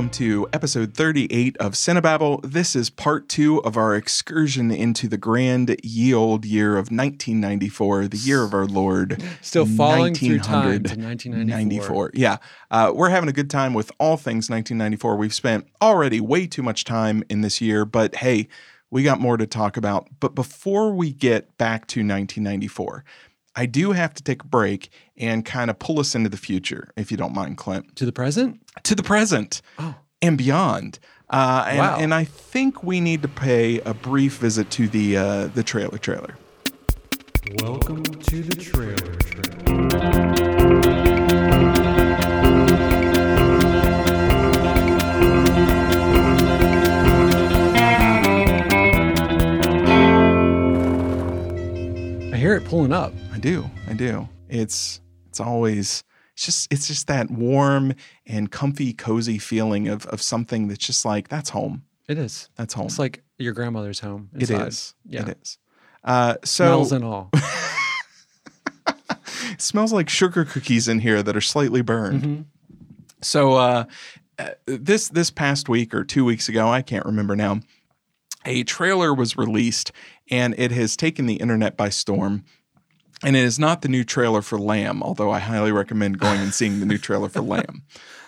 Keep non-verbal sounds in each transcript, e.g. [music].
Welcome to episode 38 of Cinebabble. This is part two of our excursion into the grand ye old year of 1994, the year of our Lord. Still falling through time to 1994. 1994. Yeah. Uh, we're having a good time with all things 1994. We've spent already way too much time in this year, but hey, we got more to talk about. But before we get back to 1994, I do have to take a break and kind of pull us into the future, if you don't mind, Clint, To the present? to the present Oh. and beyond. Uh, and, Wow. and I think we need to pay a brief visit to the uh, the trailer trailer. Welcome to the trailer trailer. I hear it pulling up. I do, I do. It's it's always it's just it's just that warm and comfy, cozy feeling of of something that's just like that's home. It is. That's home. It's like your grandmother's home. it inside. is. Yeah. It is. Uh, so Smells and all. [laughs] it smells like sugar cookies in here that are slightly burned. Mhm. So uh, uh, this this past week or two weeks ago, I can't remember now. A trailer was released, and it has taken the internet by storm. And it is not the new trailer for Lamb, although I highly recommend going and seeing the new trailer for [laughs] Lamb.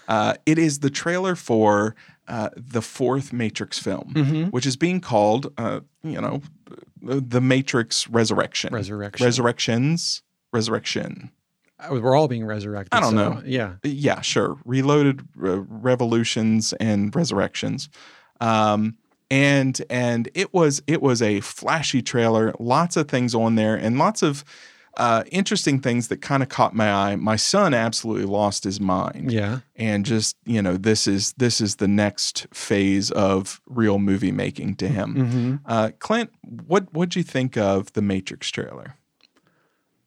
Uh, it is the trailer for uh, the fourth Matrix film, Mhm. which is being called, uh, you know, the Matrix Resurrection. Resurrection. Resurrections. Resurrection. Uh, We're all being resurrected. I don't so, know. Yeah. yeah, sure. Reloaded, uh, revolutions, and resurrections. Um, and and it was it was a flashy trailer, lots of things on there, and lots of uh, interesting things that kind of caught my eye. My son absolutely lost his mind, Yeah. and just you know this is this is the next phase of real movie making to him. hmm Uh, Clint, what what'd you think of the Matrix trailer?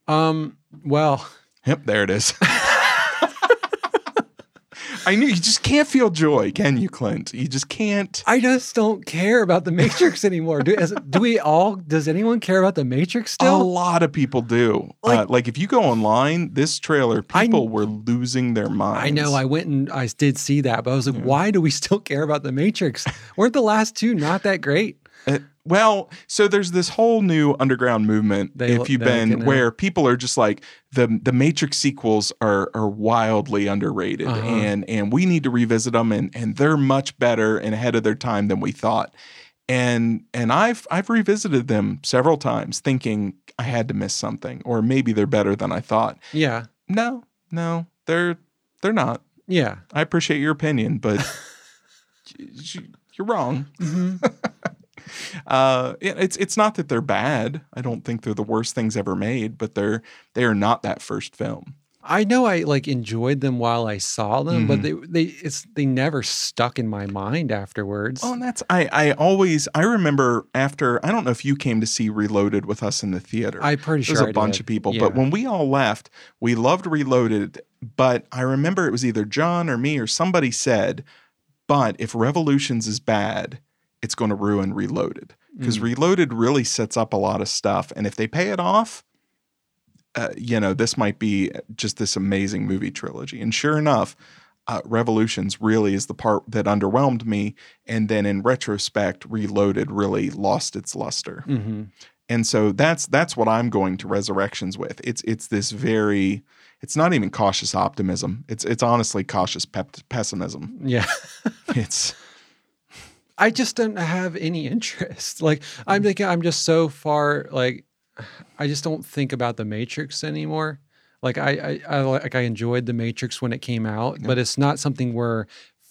Um. Well, Yep, there it is. [laughs] I knew you just can't feel joy, can you, Clint? You just can't. I just don't care about the Matrix anymore. Do, is, do we all? Does anyone care about the Matrix still? A lot of people do. Like- uh, like if you go online, this trailer, I- people were losing their minds. I know. I went and I did see that, but I was like, Yeah. why do we still care about the Matrix? Weren't the last two not that great? Uh, well, so there's this whole new underground movement. They- if you've been where people are just like the the Matrix sequels are are wildly underrated, Uh-huh. and and we need to revisit them, and and they're much better and ahead of their time than we thought. And and I've I've revisited them several times, thinking I had to miss something, or maybe they're better than I thought. Yeah. No, no, they're they're not. Yeah. I appreciate your opinion, but [laughs] you're wrong. hmm [laughs] Uh, it- it's it's not that they're bad. I don't think they're the worst things ever made, but they're they are not that first film. I know I like enjoyed them while I saw them, but they Mm-hmm. they it's they never stuck in my mind afterwards. Oh, and that's I I always I remember after I don't know if you came to see Reloaded with us in the theater. I'm pretty There's sure a I bunch did. of people, Yeah. but when we all left, we loved Reloaded. But I remember it was either John or me or somebody said, "But if Revolutions is bad, it's going to ruin Reloaded." because Mm. Reloaded really sets up a lot of stuff, and if they pay it off, uh, you know, this might be just this amazing movie trilogy. And sure enough, uh, Revolutions really is the part that underwhelmed me, and then in retrospect, Reloaded really lost its luster. Mhm. And so that's that's what I'm going to Resurrections with. It's it's this very it's not even cautious optimism. It's it's honestly cautious pep- pessimism. Yeah. [laughs] It's I just don't have any interest. [laughs] Like I'm Mm. thinking I'm just so far like [sighs] I just don't think about the Matrix anymore. Like I I, I like I enjoyed the Matrix when it came out, Yeah. but it's not something where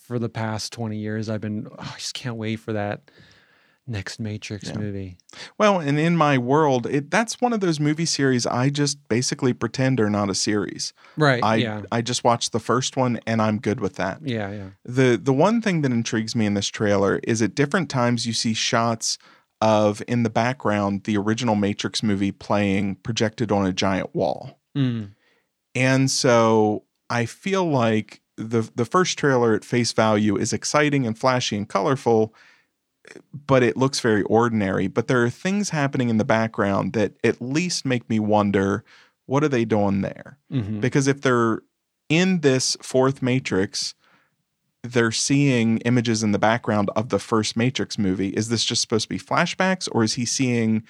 for the past 20 years I've been oh, I just can't wait for that next Matrix Yeah. movie. Well, and in my world, it that's one of those movie series I just basically pretend are not a series. Right. I yeah. I just watched the first one and I'm good with that. Yeah, yeah. The the one thing that intrigues me in this trailer is at different times you see shots of in the background the original Matrix movie playing projected on a giant wall. Mm. And so I feel like the the first trailer at face value is exciting and flashy and colorful, but it looks very ordinary. But there are things happening in the background that at least make me wonder what are they doing there? Mhm. Because if they're in this fourth matrix, they're seeing images in the background of the first Matrix movie. Is this just supposed to be flashbacks, or is he seeing,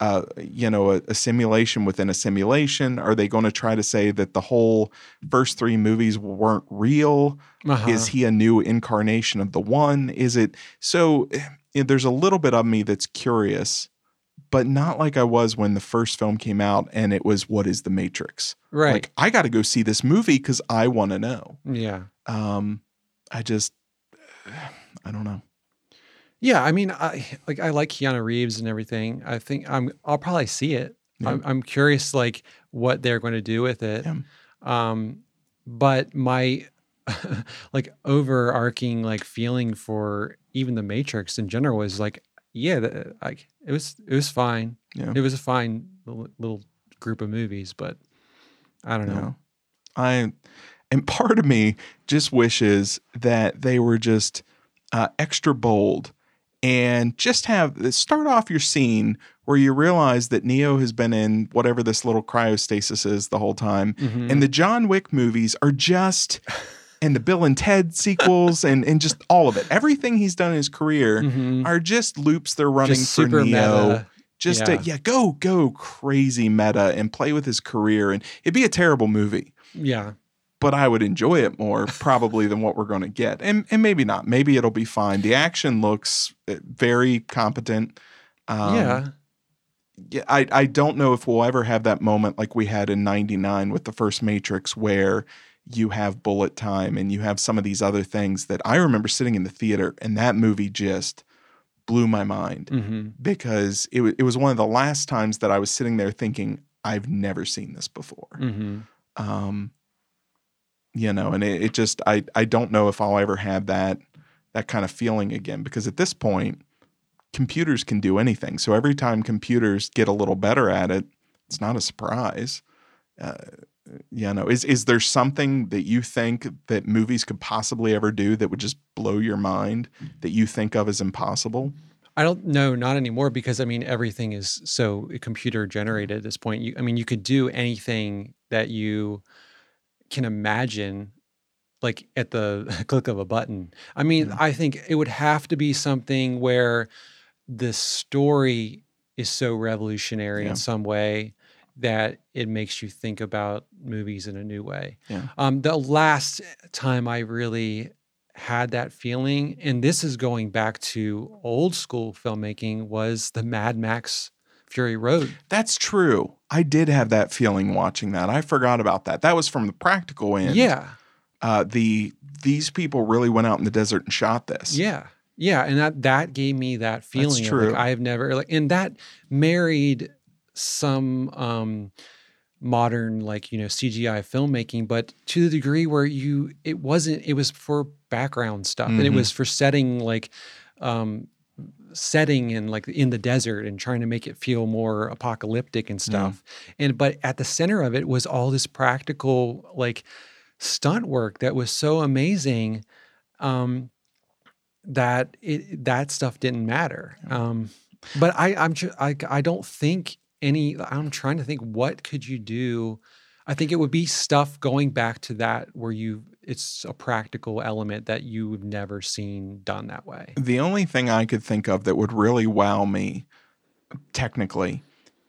uh, you know, a, a simulation within a simulation? Are they going to try to say that the whole first three movies weren't real? Uh-huh. Is he a new incarnation of the one? Is it so? Eh, There's a little bit of me that's curious, but not like I was when the first film came out and it was what is the Matrix? right? Like I got to go see this movie because I want to know. yeah. Um, I just, [sighs] I don't know. Yeah, I mean, I like I like Keanu Reeves and everything. I think I'm I'll probably see it. Yeah. I'm, I'm curious like what they're going to do with it. Yeah. Um, but my [laughs] like overarching like feeling for even the Matrix in general is like, yeah, like it was it was fine. Yeah. It was a fine little, little group of movies, but I don't know. No. I and part of me just wishes that they were just uh, extra bold and just have the start off your scene where you realize that Neo has been in whatever this little cryostasis is the whole time, Mhm. and the John Wick movies are just. [laughs] And the Bill and Ted sequels, and and just all of it, everything he's done in his career Mhm. are just loops they're running Just for Neo. meta. Just to, Yeah. yeah, go go crazy meta and play with his career, and it'd be a terrible movie Yeah. but I would enjoy it more probably than what we're going to get. And and maybe not. Maybe it'll be fine. The action looks uh, very competent. Um, yeah. yeah, I I don't know if we'll ever have that moment like we had in 99 with the first Matrix where you have bullet time and you have some of these other things that I remember sitting in the theater and that movie just blew my mind hmm because it, wa- it was one of the last times that I was sitting there thinking I've never seen this before. Hmm um you know and it, it just i i don't know if i'll ever have that that kind of feeling again because at this point computers can do anything. So every time computers get a little better at it it's not a surprise. Uh, you know is is there something that you think that movies could possibly ever do that would just blow your mind that you think of as impossible I don't know, not anymore because I mean everything is so computer generated at this point. You, I mean, you could do anything that you can imagine, like at the [laughs] click of a button. I mean, Yeah. I think it would have to be something where the story is so revolutionary Yeah. in some way that it makes you think about movies in a new way. Yeah. Um, the last time I really had that feeling, and this is going back to old school filmmaking, was the Mad Max Fury Road. that's true i did have that feeling watching that i forgot about that that was from the practical end Yeah, uh, the these people really went out in the desert and shot this. yeah, yeah, and that that gave me that feeling. Of true. like, I have never like, and that married some um modern like you know CGI filmmaking, but to the degree where you it wasn't it was for background stuff and it was for setting like um setting and like in the desert and trying to make it feel more apocalyptic and stuff. And but at the center of it was all this practical like stunt work that was so amazing um that it that stuff didn't matter. Um but I I'm I I don't think any I'm trying to think what could you do I think it would be stuff going back to that where you it's a practical element that you've never seen done that way. The only thing I could think of that would really wow me, technically,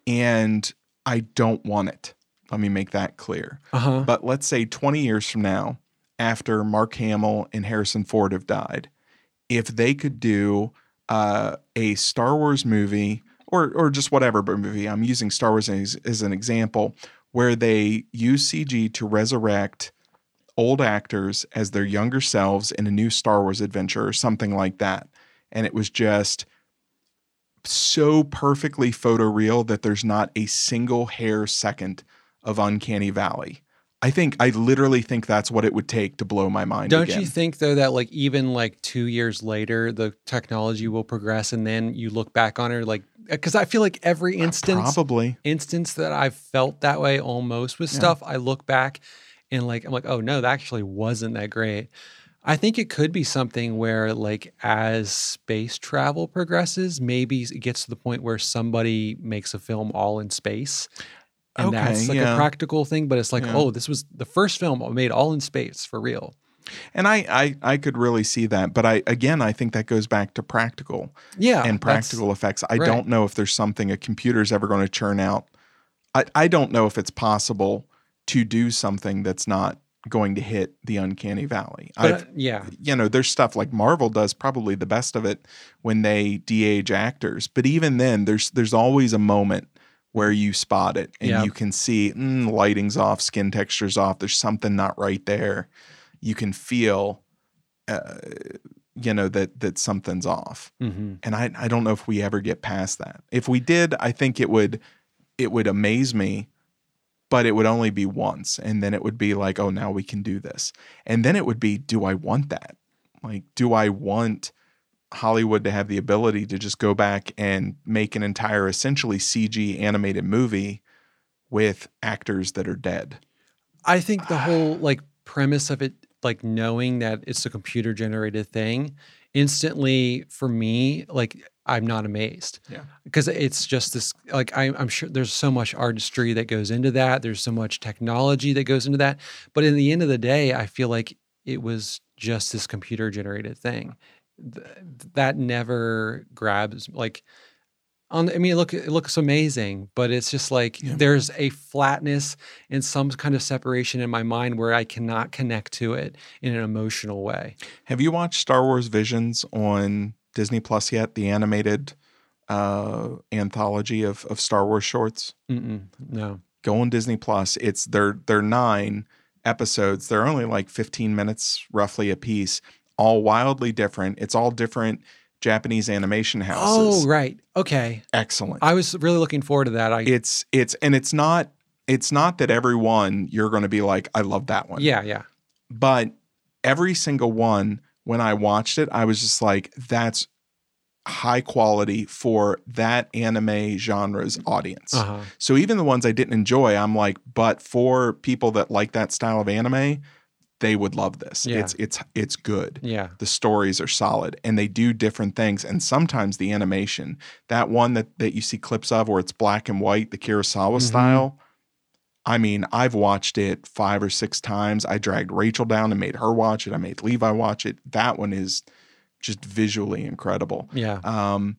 and I don't want it. Let me make that clear. Uh-huh. But let's say 20 years from now, after Mark Hamill and Harrison Ford have died, if they could do uh, a Star Wars movie or or just whatever movie, I'm using Star Wars as, as an example, where they use CG to resurrect old actors as their younger selves in a new Star Wars adventure or something like that. And it was just so perfectly photoreal that there's not a single hair second of Uncanny Valley. I think I literally think that's what it would take to blow my mind. Don't again. you think though that like even like two years later the technology will progress and then you look back on it like because I feel like every uh, instance Probably. instance that I've felt that way almost with Yeah. stuff I look back and like I'm like oh no that actually wasn't that great. I think it could be something where like as space travel progresses maybe it gets to the point where somebody makes a film all in space. And that's like yeah. a practical thing, but it's like, Yeah. oh, this was the first film made all in space for real. And I, I I could really see that, but I again I think that goes back to practical Yeah, and practical effects. I right. don't know if there's something a computer's ever going to churn out. I, I don't know if it's possible to do something that's not going to hit the uncanny valley. But, uh, yeah, you know, there's stuff like Marvel does probably the best of it when they de-age actors. But even then, there's there's always a moment where you spot it and Yeah. you can see mm, lighting's off, skin texture's off. There's something not right there. You can feel, uh, you know, that that something's off. hmm And I I don't know if we ever get past that. If we did, I think it would it would amaze me but it would only be once and then it would be like oh now we can do this and then it would be do i want that like do i want hollywood to have the ability to just go back and make an entire essentially cg animated movie with actors that are dead I think the whole like premise of it, like knowing that it's a computer generated thing, instantly for me, like I'm not amazed. Yeah. Because it's just this, like I, I'm sure there's so much artistry that goes into that. There's so much technology that goes into that. But in the end of the day, I feel like it was just this computer generated thing. Th- that never grabs like on I mean, look, it looks amazing, but it's just like Yeah. there's a flatness and some kind of separation in my mind where I cannot connect to it in an emotional way. have you watched star wars visions on disney plus yet the animated uh anthology of, of star wars shorts Mm-mm, no. go on Disney Plus. It's they're they're nine episodes. They're only like 15 minutes roughly a piece, all wildly different. It's all different Japanese animation houses. Oh, right. Okay. Excellent. I was really looking forward to that. I it's it's and it's not it's not that every one you're going to be like I love that one. yeah, yeah. But every single one when I watched it, I was just like that's high quality for that anime genre's audience. Uh-huh. So even the ones I didn't enjoy, I'm like, but for people that like that style of anime, they would love this. Yeah. It's it's it's good. Yeah. The stories are solid and they do different things. And sometimes the animation, that one that, that you see clips of where it's black and white, the Kurosawa Mhm. style. I mean, I've watched it five or six times. I dragged Rachel down and made her watch it. I made Levi watch it. That one is just visually incredible. Yeah. Um,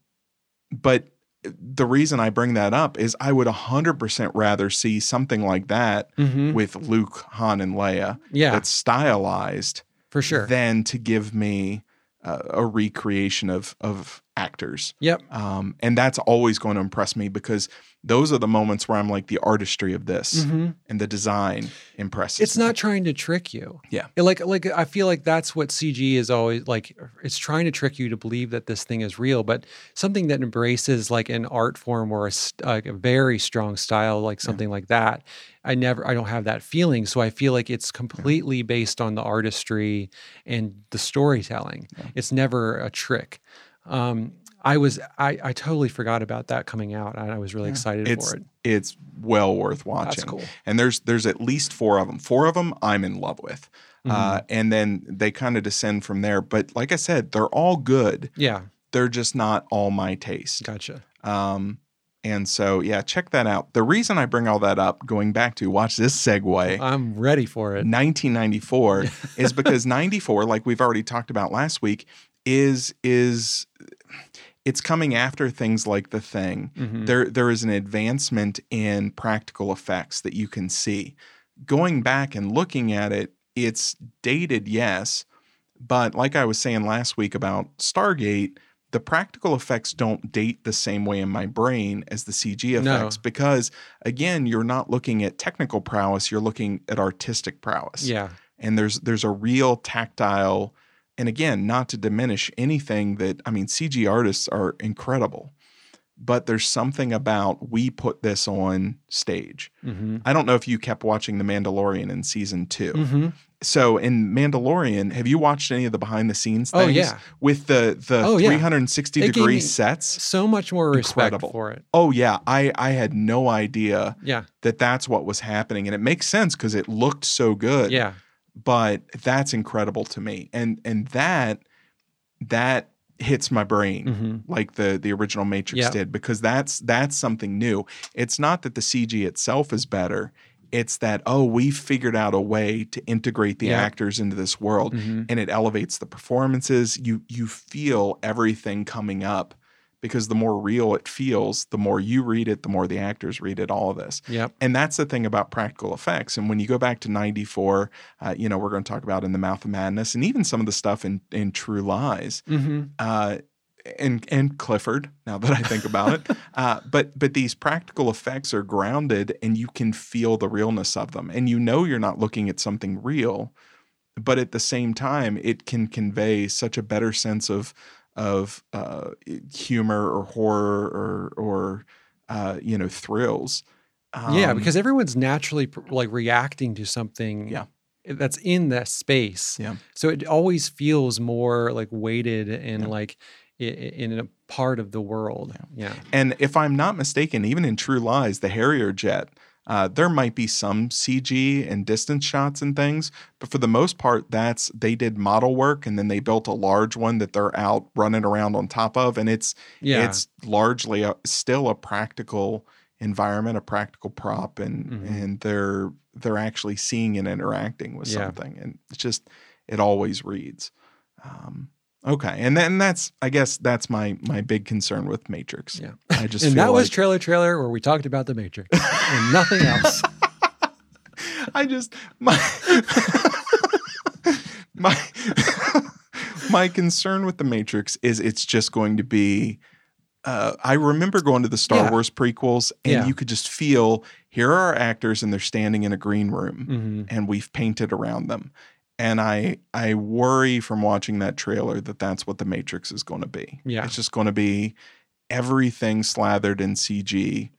but the reason I bring that up is I would 100% rather see something like that hmm with Luke, Han, and Leia Yeah, that's stylized for sure. than to give me uh, a recreation of, of actors. yep. Um, and that's always going to impress me because those are the moments where I'm like, the artistry of this hmm and the design impresses It's me. not trying to trick you. Yeah. It like like I feel like that's what CG is always like it's trying to trick you to believe that this thing is real, but something that embraces like an art form or a, like a very strong style like something like that. I never I don't have that feeling, so I feel like it's completely based on the artistry and the storytelling. It's never a trick. Um I was I, I totally forgot about that coming out and I was really excited it's for it. it's well worth watching. That's cool. And there's there's at least four of them. Four of them I'm in love with, Mm-hmm. uh, and then they kind of descend from there. But like I said, they're all good. Yeah, They're just not all my taste. gotcha. Um, and so yeah, check that out. The reason I bring all that up, going back to watch this segue. I'm ready for it. 1994 [laughs] is because 94 like we've already talked about last week is is it's coming after things like the thing Mhm. there there is an advancement in practical effects that you can see going back and looking at it it's dated yes but like i was saying last week about stargate the practical effects don't date the same way in my brain as the cg No. effects because again you're not looking at technical prowess you're looking at artistic prowess Yeah. and there's there's a real tactile and again not to diminish anything that i mean cg artists are incredible but there's something about we put this on stage Mm-hmm. i don't know if you kept watching the mandalorian in season 2 Mm-hmm. so in mandalorian have you watched any of the behind the scenes Oh, things yeah. with the the Oh, yeah. 360 It gave degree sets So much more respect Incredible. for it. oh yeah i i had no idea Yeah. that that's what was happening and it makes sense because it looked so good Yeah. But that's incredible to me and and that that hits my brain Mm-hmm. like the the original matrix Yeah. did because that's that's something new it's not that the cg itself is better It's that, oh, we figured out a way to integrate the actors into this world Mhm. and it elevates the performances. You you feel everything coming up because the more real it feels, the more you read it, the more the actors read it, all of this. Yep. And that's the thing about practical effects. And when you go back to 94, uh, you know, we're going to talk about in The Mouth of Madness and even some of the stuff in, in True Lies hmm uh, and, and Clifford, now that I think about it. [laughs] Uh, but, but these practical effects are grounded and you can feel the realness of them. And you know you're not looking at something real, but at the same time, it can convey such a better sense of of uh, humor or horror or or uh, you know thrills. yeah, Um, because everyone's naturally like reacting to something Yeah. that's in that space. Yeah. So it always feels more like weighted and Yeah. like in a part of the world. Yeah. And if I'm not mistaken, even in True Lies, the Harrier jet, uh, there might be some CG and distance shots and things, but for the most part, that's they did model work and then they built a large one that they're out running around on top of, and it's Yeah. it's largely a, still a practical environment, a practical prop, and Mhm. and they're they're actually seeing and interacting with Yeah. something, and it's just it always reads. Um, okay, and then that's I guess that's my my big concern with Matrix. Yeah. I just [laughs] and that was trailer trailer where we talked about the Matrix and nothing else. [laughs] I just my [laughs] my my concern with the Matrix is it's just going to be. Uh, I remember going to the Star Yeah. Wars prequels, and Yeah. you could just feel here are our actors, and they're standing in a green room, hmm and we've painted around them. And I I worry from watching that trailer that that's what the Matrix is going to be. Yeah. it's just going to be everything slathered in CG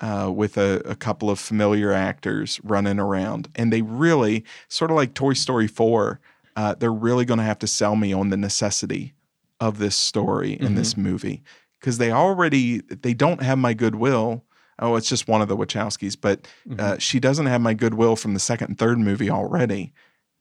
uh, with a, a couple of familiar actors running around, and they really sort of like Toy Story Four. Uh, they're really going to have to sell me on the necessity of this story in this movie because they already they don't have my goodwill. Oh, it's just one of the Wachowskis, but uh, she doesn't have my goodwill from the second and third movie already,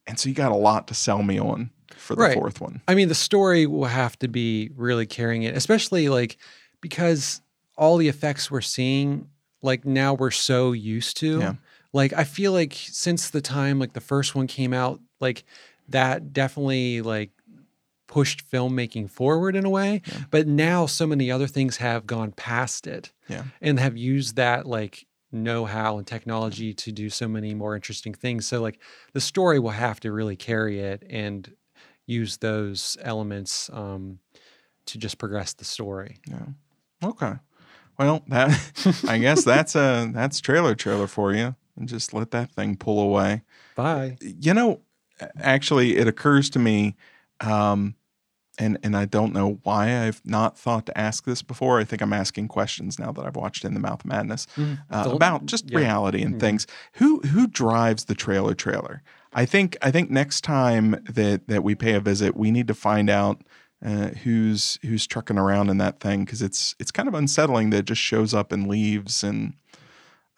and so you got a lot to sell me on for the Right. fourth one. I mean, the story will have to be really carrying it, especially like because all the effects we're seeing, like now we're so used to. Yeah. Like I feel like since the time like the first one came out, like that definitely like pushed filmmaking forward in a way. Yeah. But now so many other things have gone past it Yeah. and have used that like know-how and technology to do so many more interesting things. So like the story will have to really carry it and use those elements um, to just progress the story. Yeah. Okay. Well, that I guess [laughs] that's a that's trailer trailer for you, and just let that thing pull away. Bye. You know, actually, it occurs to me, um, and and I don't know why I've not thought to ask this before. I think I'm asking questions now that I've watched In the Mouth of Madness uh, Don't- about just yeah. reality and Mhm. things. Who who drives the trailer trailer? I think I think next time that that we pay a visit, we need to find out uh, who's who's trucking around in that thing because it's it's kind of unsettling that it just shows up and leaves and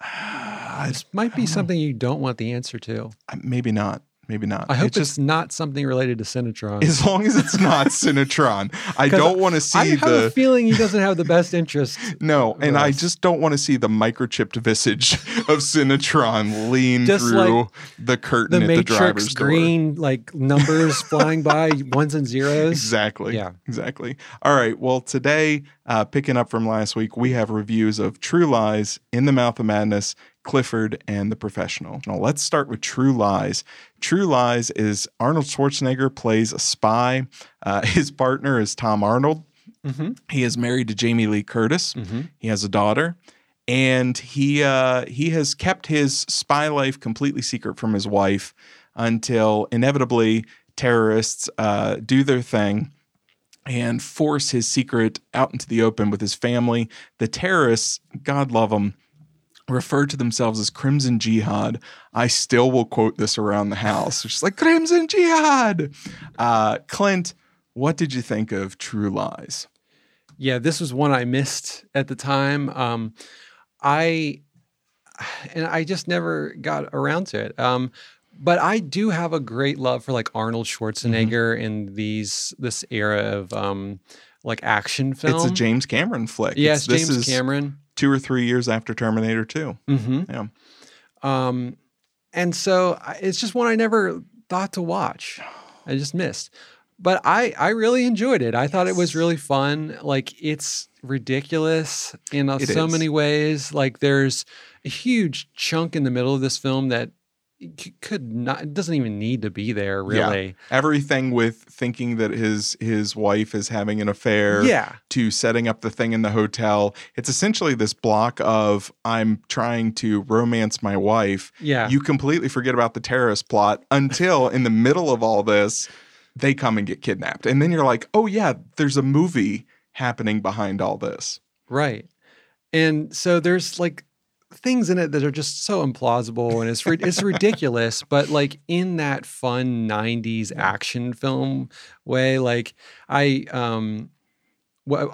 [sighs] uh, This might be something you don't want the answer to. maybe not maybe not. I hope It's it's not something related to Cinetron. as long as it's not [laughs] Cinetron. I don't want to see the. I have the a feeling he doesn't have the best interest. [laughs] No, and I just don't want to see the microchipped visage of Cinetron lean Just through like the curtain The at the driver's Matrix door. green like numbers [laughs] flying by ones and zeros. Exactly. Yeah. Exactly. All right. Well, today, uh, picking up from last week, we have reviews of True Lies, In the Mouth of Madness, Clifford, and The Professional. Now, let's start with True Lies. True Lies is Arnold Schwarzenegger plays a spy. Uh, [laughs] his partner is Tom Arnold. Mm-hmm. He is married to Jamie Lee Curtis. Mm-hmm. He has a daughter, and he uh, he has kept his spy life completely secret from his wife until inevitably terrorists uh, do their thing and force his secret out into the open with his family. The terrorists, God love them, refer to themselves as Crimson Jihad. I still will quote this around the house. It's just like Crimson Jihad. Uh, Clint, what did you think of True Lies? Yeah, this was one I missed at the time. Um, I and I just never got around to it. Um, but I do have a great love for like Arnold Schwarzenegger Mm-hmm. in these this era of um, like action film. It's a James Cameron flick. yes, It's- James Cameron. Two or three years after Terminator 2. hmm Yeah. Um, and so I- it's just one I never thought to watch. I just missed. But I I really enjoyed it. I thought it was really fun. Like it's ridiculous in It so is. many ways. Like there's a huge chunk in the middle of this film that could not it doesn't even need to be there Yeah. really. Everything with thinking that his his wife is having an affair Yeah. to setting up the thing in the hotel. It's essentially this block of I'm trying to romance my wife. Yeah. You completely forget about the terrorist plot until in the middle of all this, they come and get kidnapped. And then you're like, oh, yeah, there's a movie happening behind all this. Right. And so there's like things in it that are just so implausible and it's it's ridiculous, but like in that fun 90s action film way like I um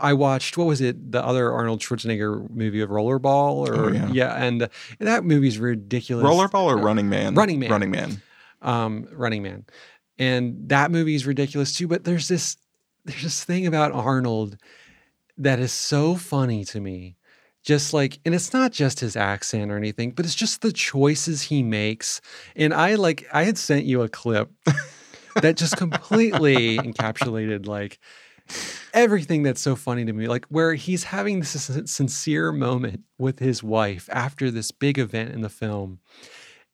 I watched what was it the other Arnold Schwarzenegger movie of Rollerball or Oh, yeah. and uh, that movie's ridiculous. Rollerball or Uh, Running Man? Running Man. Running Man. um, Running Man, and that movie is ridiculous too. But there's this there's this thing about Arnold that is so funny to me. Just like, and it's not just his accent or anything, but it's just the choices he makes. And I like, I had sent you a clip that just completely encapsulated like everything that's so funny to me. Like where he's having this sincere moment with his wife after this big event in the film,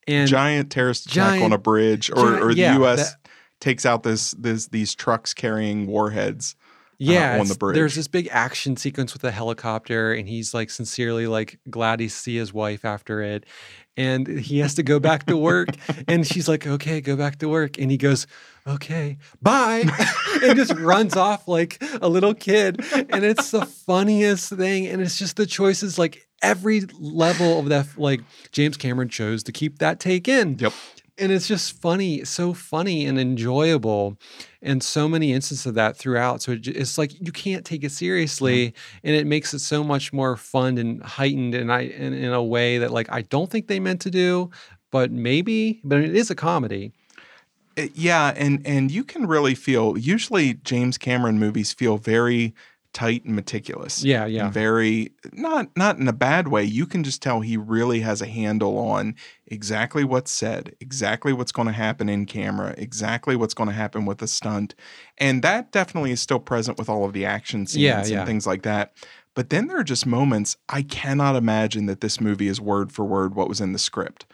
and giant terrorist attack on a bridge, or, giant- or the yeah, U.S. that- takes out this this these trucks carrying warheads. Uh, yeah, on the bridge. There's this big action sequence with a helicopter, and he's like sincerely like glad to see his wife after it, and he has to go back to work, and she's like, "Okay, go back to work," and he goes, "Okay, bye," [laughs] and just runs off like a little kid, and it's the funniest thing, and it's just the choices like. Every level of that, like James Cameron chose to keep that take in Yep. And it's just funny, so funny and enjoyable, and so many instances of that throughout. So it, it's like you can't take it seriously, and it makes it so much more fun and heightened, and I in, in a way that like I don't think they meant to do, but maybe, but it is a comedy. Uh, yeah, and and you can really feel. Usually, James Cameron movies feel very tight and meticulous. Yeah, yeah. very not not in a bad way. You can just tell he really has a handle on exactly what's said, exactly what's going to happen in camera, exactly what's going to happen with the stunt, and that definitely is still present with all of the action scenes Yeah, and things like that. But then there are just moments I cannot imagine that this movie is word for word what was in the script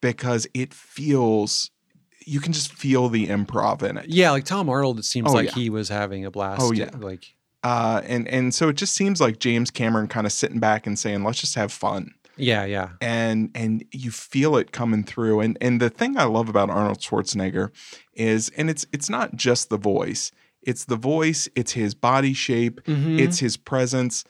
because it feels you can just feel the improv in it. Yeah, like Tom Arnold, it seems Oh, like yeah. he was having a blast. Oh, yeah. like Uh, and and so it just seems like James Cameron kind of sitting back and saying, "Let's just have fun." yeah, yeah, and and you feel it coming through and and the thing i love about arnold schwarzenegger is and it's it's not just the voice it's the voice it's his body shape Mhm. it's his presence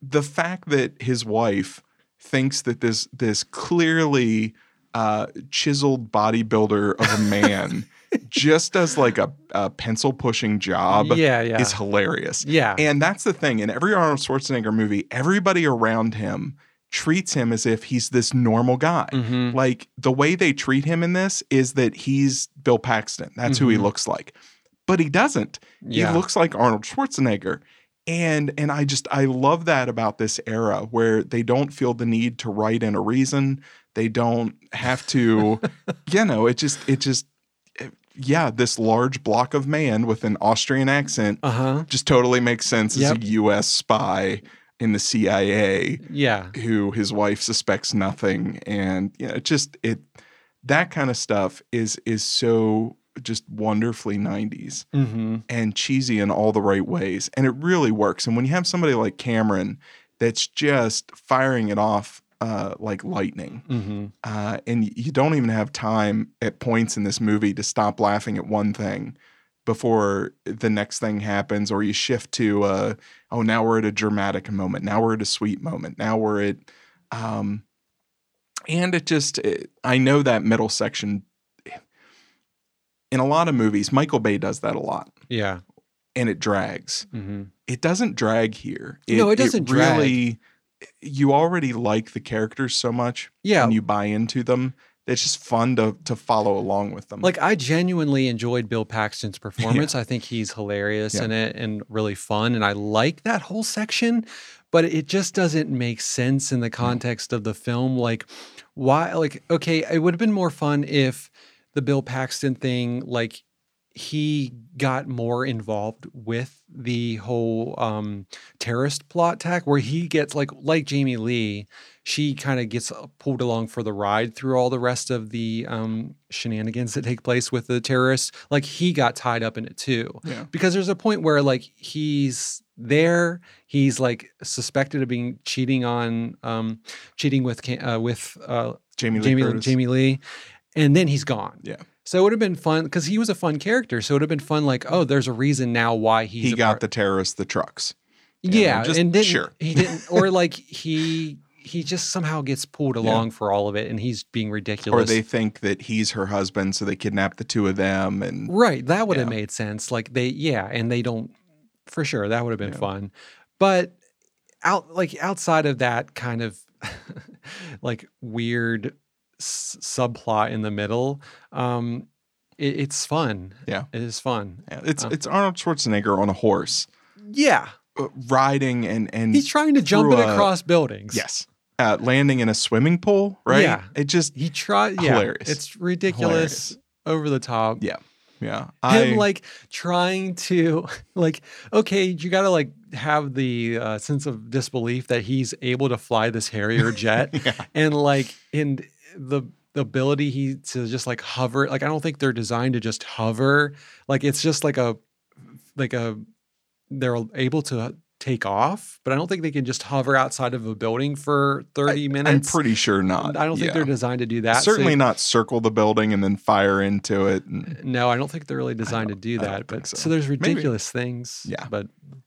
the fact that his wife thinks that this this clearly uh, chiseled bodybuilder of a man [laughs] [laughs] just does like a, a pencil pushing job yeah, yeah, is hilarious yeah, and that's the thing. In every Arnold Schwarzenegger movie, everybody around him treats him as if he's this normal guy. Mhm. Like the way they treat him in this is that he's Bill Paxton. That's who he Mhm. looks like. But he doesn't. yeah. He looks like Arnold Schwarzenegger. And and I just I love that about this era where they don't feel the need to write in a reason. They don't have to, [laughs] you know, it just it just yeah, this large block of man with an Austrian accent uh huh. just totally makes sense Yep. as a U.S. spy in the CIA Yeah, who his wife suspects nothing, and you know, it just it that kind of stuff is is so just wonderfully 90s mm-hmm. and cheesy in all the right ways, and it really works. And when you have somebody like Cameron that's just firing it off uh, like lightning, Mm-hmm. uh, and you don't even have time at points in this movie to stop laughing at one thing before the next thing happens, or you shift to, uh, oh, now we're at a dramatic moment. Now we're at a sweet moment. Now we're at, um, and it just, it, I know that middle section. In a lot of movies, Michael Bay does that a lot, yeah, and it drags. mm-hmm. It doesn't drag here. No, it doesn't drag. really. You already like the characters so much yeah. and you buy into them it's just fun to to follow along with them. Like I genuinely enjoyed Bill Paxton's [laughs] performance. I think he's hilarious Yeah. in it and really fun and I like that whole section, but it just doesn't make sense in the context of the film like why like okay, it would have been more fun if the Bill Paxton thing like he got more involved with the whole um terrorist plot attack where he gets like like Jamie Lee she kind of gets uh, pulled along for the ride through all the rest of the um shenanigans that take place with the terrorists like he got tied up in it too Yeah. because there's a point where like he's there he's like suspected of being cheating on um cheating with uh, with uh Jamie Lee Jamie Jamie Lee and then he's gone Yeah. So it would have been fun because he was a fun character. So it would have been fun, like, oh, there's a reason now why he's he got part- the terrorists the trucks. yeah, just- and then sure. he didn't, or like he he just somehow gets pulled along for all of it, and he's being ridiculous. Or they think that he's her husband, so they kidnap the two of them. And right? That would have made sense. Like they, yeah, and they don't for sure. That would have been Yeah. fun, but out like outside of that kind of [laughs] like weird s- subplot in the middle, um, it, it's fun. Yeah. it is fun. Yeah, it's Uh. it's Arnold Schwarzenegger on a horse Yeah. uh, riding and and He's trying to jump it through a- across buildings. yes, uh, landing in a swimming pool. Right. Yeah. It just He tried. Yeah. Hilarious. It's ridiculous, Hilarious. over the top. yeah yeah. Him I like trying to [laughs] like okay, you got to like have the uh, sense of disbelief that he's able to fly this Harrier [laughs] jet, yeah. and like in the the ability he to just like hover. Like I don't think they're designed to just hover. Like it's just like a like a they're able to take off, but I don't think they can just hover outside of a building for 30 I'm pretty sure not. I don't think Yeah. they're designed to do that. so- Certainly not circle the building and then fire into it. And No, I don't think they're really designed to do I that. But so. so. there's Maybe. ridiculous things. Yeah. But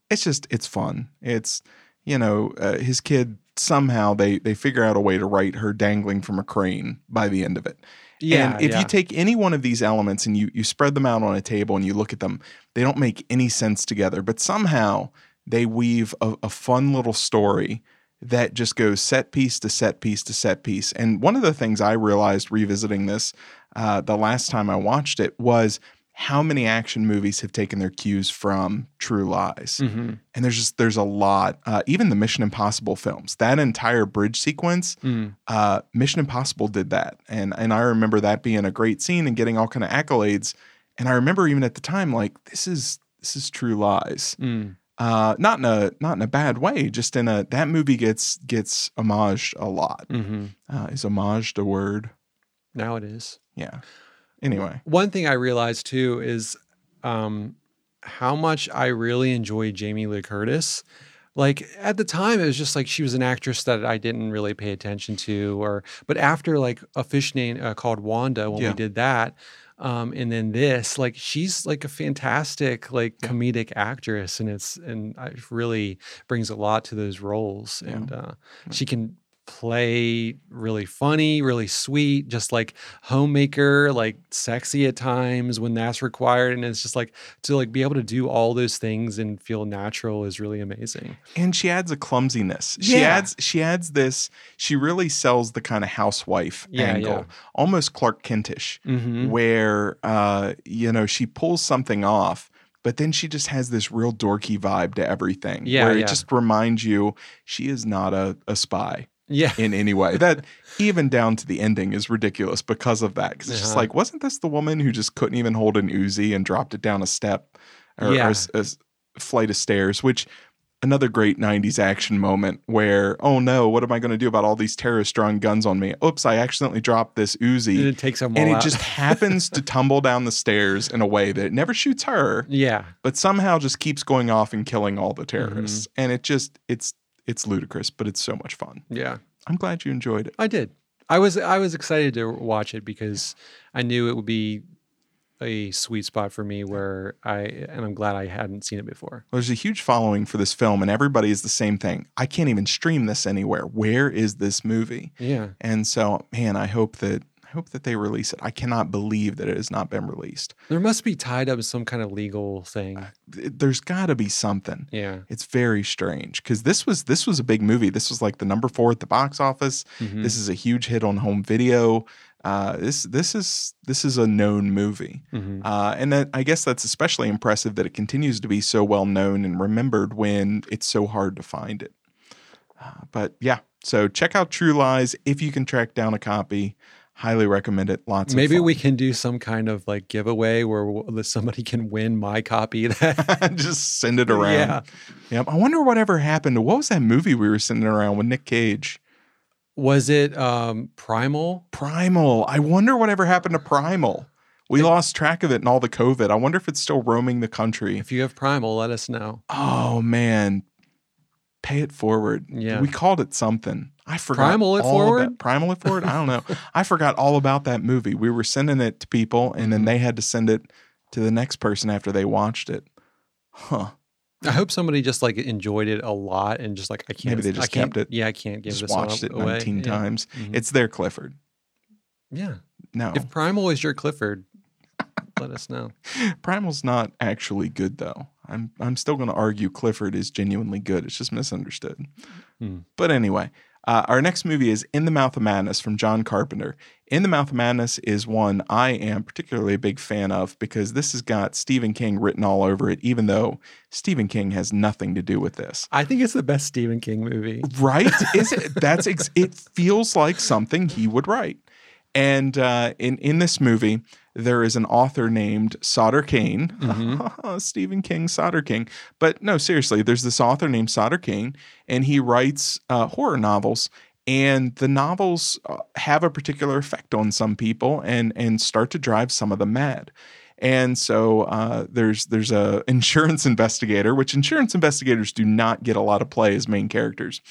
it's just it's fun. It's you know uh, his kid somehow they they figure out a way to write her dangling from a crane by the end of it. yeah, and if yeah. you take any one of these elements and you you spread them out on a table and you look at them, they don't make any sense together. But somehow they weave a, a fun little story that just goes set piece to set piece to set piece. And one of the things I realized revisiting this uh, the last time I watched it was how many action movies have taken their cues from True Lies Mhm. and there's just there's a lot uh, even the mission impossible films that entire bridge sequence Mm. uh, mission impossible did that and and i remember that being a great scene and getting all kind of accolades and i remember even at the time like this is this is true lies Mm. uh, not in a not in a bad way just in a that movie gets gets homaged a lot hmm uh, is homaged a word Now it is. yeah anyway One thing I realized too is um, how much I really enjoy Jamie Lee Curtis. Like at the time, it was just like she was an actress that I didn't really pay attention to, or but after like a fish name uh, called Wanda, when Yeah. we did that, um, and then this, like she's like a fantastic like Yeah. comedic actress, and it's and it really brings a lot to those roles, Yeah. and uh, she can play really funny, really sweet, just like homemaker, like sexy at times when that's required. And it's just like to like be able to do all those things and feel natural is really amazing. and she adds a clumsiness. She Yeah. adds she adds this. She really sells the kind of housewife Yeah, angle, yeah. almost Clark Kentish, Mm-hmm. where uh, you know she pulls something off. But then she just has this real dorky vibe to everything. Yeah, where yeah. it just reminds you she is not a, a spy Yeah. in any way. That even down to the ending is ridiculous because of that. Because it's just Uh-huh. like, wasn't this the woman who just couldn't even hold an Uzi and dropped it down a step or, or Yeah. a s- a s- flight of stairs? Which another great 90s action moment where, oh no, what am I going to do about all these terrorists drawing guns on me? Oops, I accidentally dropped this And Uzi. it takes them all And it out. just happens to tumble down the stairs in a way that it never shoots her, yeah. but somehow just keeps going off and killing all the Mm-hmm. terrorists. And it just, it's, it's ludicrous, but it's so much fun. Yeah. I'm glad you enjoyed it. I did. I was I was excited to watch it because I knew it would be a sweet spot for me where I and I'm glad I hadn't seen it before. There's a huge following for this film, and everybody is the same thing. I can't even stream this anywhere. Where is this movie? Yeah. And so, man, I hope that hope that they release it. I cannot believe that it has not been released. There must be tied up some kind of legal thing. Th- There's got to be something. Yeah. It's very strange because this was this was a big movie. This was like the number four at the box office. Mhm. This is a huge hit on home video. Uh, this this is this is a known movie, Mhm. uh, and that, I guess that's especially impressive that it continues to be so well known and remembered when it's so hard to find it. Uh, but yeah, so check out True Lies if you can track down a copy. Highly recommend it. Lots Maybe we can do some kind of like giveaway where somebody can win my copy. That [laughs] just send it around. Yeah. Yep. I wonder whatever happened to what was that movie we were sending around with Nick Cage? was it um, Primal? Primal. I wonder whatever happened to Primal. We lost track of it in all the COVID. I wonder if it's still roaming the country. If you have Primal, let us know. Oh man. Pay it forward. Yeah. We called it something. I forgot. Primal it forward? About, primal it forward? I don't know. [laughs] I forgot all about that movie. We were sending it to people and Mm-hmm. then they had to send it to the next person after they watched it. Huh. I hope somebody just like enjoyed it a lot and just like I can't. Maybe they I just can't- kept it. Yeah, I can't give it. Just this watched it away. 19 Yeah. times. Mhm. It's their Clifford. Yeah. No. If Primal is your Clifford, let us know. [laughs] Primal's not actually good though. I'm I'm still going to argue Clifford is genuinely good. It's just misunderstood. Hmm. But anyway, uh, our next movie is In the Mouth of Madness from John Carpenter. In the Mouth of Madness is one I am particularly a big fan of because this has got Stephen King written all over it, even though Stephen King has nothing to do with this. I think it's the best Stephen King movie. Right? [laughs] Is it? That's ex- it. Feels like something he would write. And uh, in in this movie, there is an author named Sutter Cane, [laughs] Stephen King, Sauter King. But no, seriously, there's this author named Sutter Cane, and he writes uh, horror novels. And the novels uh, have a particular effect on some people, and and start to drive some of them mad. And so uh, there's there's a [laughs] insurance investigator, which insurance investigators do not get a lot of play as main characters,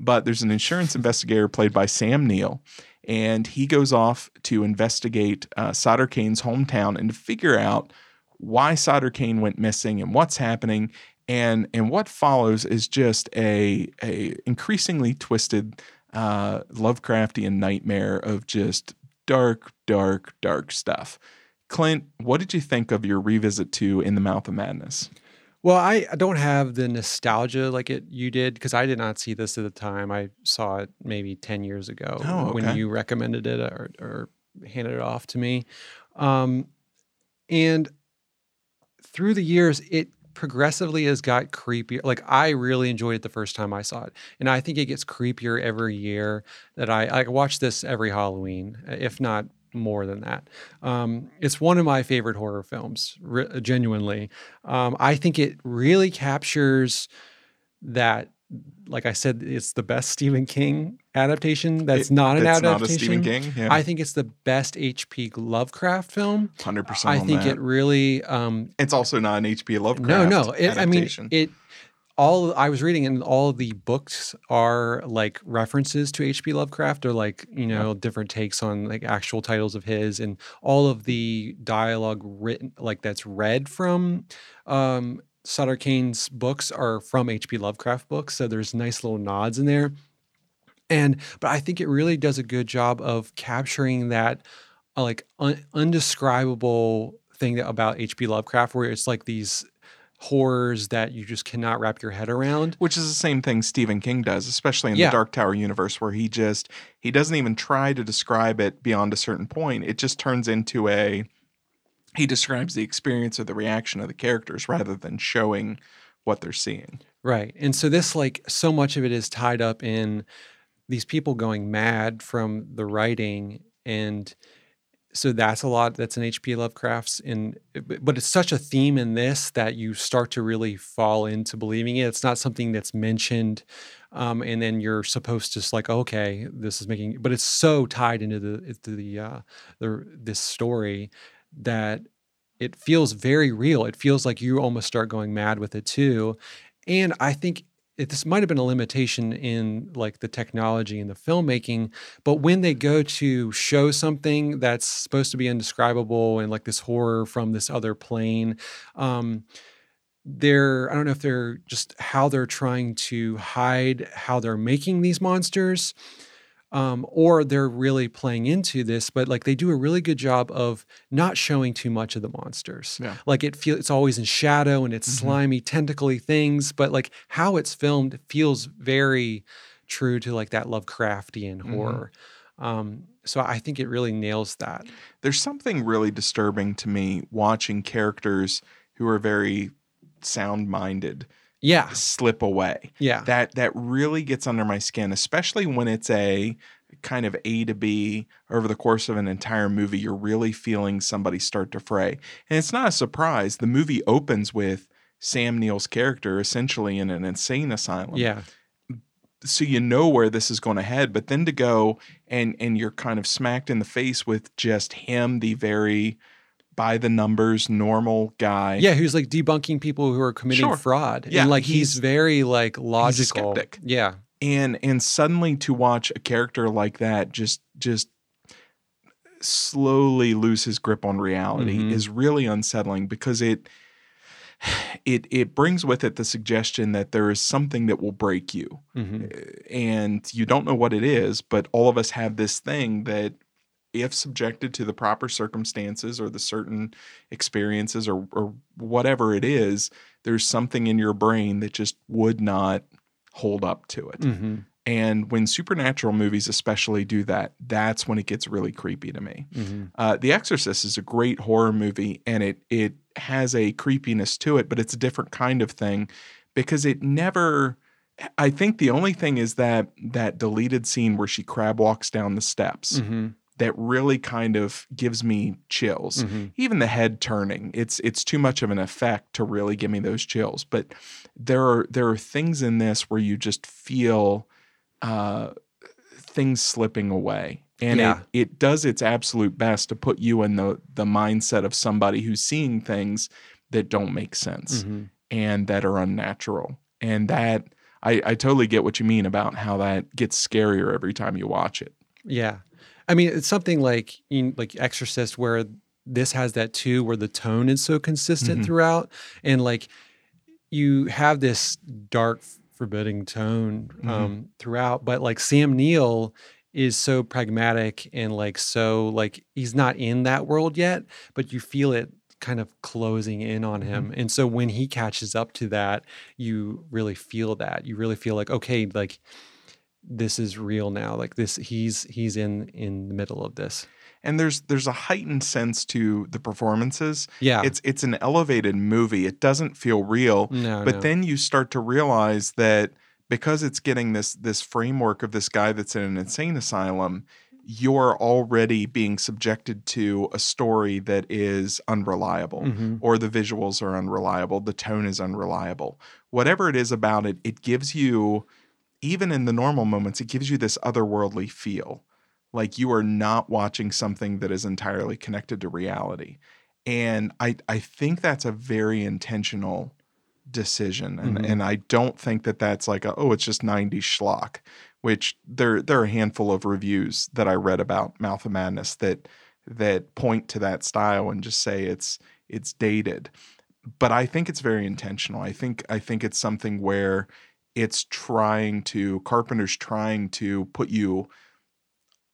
but there's an insurance investigator played by Sam Neill, and he goes off to investigate uh, Sutter Cane's hometown and to figure out why Solder Kane went missing and what's happening. And and what follows is just a a increasingly twisted uh, Lovecraftian nightmare of just dark, dark, dark stuff. Clint, what did you think of your revisit to In the Mouth of Madness? Well, I don't have the nostalgia like it you did because I did not see this at the time. I saw it maybe ten years ago Oh, okay. when you recommended it or, or handed it off to me. Um, and through the years, it progressively has got creepier. Like I really enjoyed it the first time I saw it, and I think it gets creepier every year. That I I watch this every Halloween, if not more than that. Um, it's one of my favorite horror films, re- genuinely. Um, I think it really captures that. Like I said, it's the best Stephen King adaptation. That's It- not an adaptation. not King. Yeah, I think it's the best H.P. Lovecraft film. hundred percent. I think it really um, It's also not an H.P. Lovecraft. no, no. It, I mean, it. All I was reading, and all the books are like references to H.P. Lovecraft, or like you know different takes on like actual titles of his, and all of the dialogue written like that's read from um, Sutter Cane's books are from H.P. Lovecraft books. So there's nice little nods in there, and but I think it really does a good job of capturing that uh, like un- undescribable thing that, about H.P. Lovecraft, where it's like these horrors that you just cannot wrap your head around. which is the same thing Stephen King does, especially in Yeah. the Dark Tower universe, where he just he doesn't even try to describe it beyond a certain point. It just turns into a he describes the experience or the reaction of the characters rather than showing what they're seeing. Right. And so this like so much of it is tied up in these people going mad from the writing and so that's a lot that's in HP Lovecraft's in but it's such a theme in this that you start to really fall into believing it. It's not something that's mentioned um, and then you're supposed to like okay this is making but it's so tied into the the uh the this story that it feels very real. It feels like you almost start going mad with it too. And I think it, this might have been a limitation in like the technology and the filmmaking, but when they go to show something that's supposed to be indescribable and like this horror from this other plane, um, they're I don't know if they're just how they're trying to hide how they're making these monsters. Um, or they're really playing into this, but like they do a really good job of not showing too much of the monsters. Yeah. Like it feels it's always in shadow and it's Mhm. slimy, tentacly things, but like how it's filmed feels very true to like that Lovecraftian Mhm. horror. Um, so I think it really nails that. There's something really disturbing to me watching characters who are very sound minded Yeah, slip away. yeah, That that really gets under my skin, especially when it's a kind of A to B over the course of an entire movie. You're really feeling somebody start to fray. And it's not a surprise. The movie opens with Sam Neill's character essentially in an insane asylum. yeah, so you know where this is going to head but then to go and and you're kind of smacked in the face with just him the very by the numbers normal guy yeah. Who's like debunking people who are committing Sure. fraud? Yeah, and like he's, he's- very like logical. skeptic. Yeah, and and suddenly to watch a character like that just just slowly lose his grip on reality Mhm. is really unsettling because it it it brings with it the suggestion that there is something that will break you hmm and you don't know what it is, but all of us have this thing that if subjected to the proper circumstances or the certain experiences or, or whatever it is, there's something in your brain that just would not hold up to it. hmm And when supernatural movies especially do that, that's when it gets really creepy to me. hmm Uh, the Exorcist is a great horror movie, and it it has a creepiness to it, but it's a different kind of thing because it never. I think the only thing is that that deleted scene where she crab walks down the steps hmm that really kind of gives me chills. hmm Even the head turning, it's it's too much of an effect to really give me those chills. But there are there are things in this where you just feel uh, things slipping away, and Yeah. it it does its absolute best to put you in the the mindset of somebody who's seeing things that don't make sense hmm and that are unnatural, and that. I, I totally get what you mean about how that gets scarier every time you watch it. Yeah. I mean, it's something like in, like Exorcist, where this has that too, where the tone is so consistent Mhm. throughout, and like you have this dark, forbidding tone Mm-hmm. um, throughout. But like Sam Neill is so pragmatic and like so like he's not in that world yet, but you feel it kind of closing in on him. Mm-hmm. And so when he catches up to that, you really feel that. You really feel like okay, like this is real now like this he's he's in in the middle of this and there's there's a heightened sense to the performances. yeah It's it's an elevated movie. It doesn't feel real, no but no. then you start to realize that because it's getting this this framework of this guy that's in an insane asylum, you're already being subjected to a story that is unreliable. Mhm. Or the visuals are unreliable, the tone is unreliable. Whatever it is about it, it gives you, even in the normal moments, it gives you this otherworldly feel like you are not watching something that is entirely connected to reality. And i i think that's a very intentional decision and Mhm. and i don't think that that's like a, oh it's just 90 schlock which there there are a handful of reviews that i read about mouth of madness that that point to that style and just say it's it's dated. But i think it's very intentional. I think i think it's something where it's trying to carpenter's trying to put you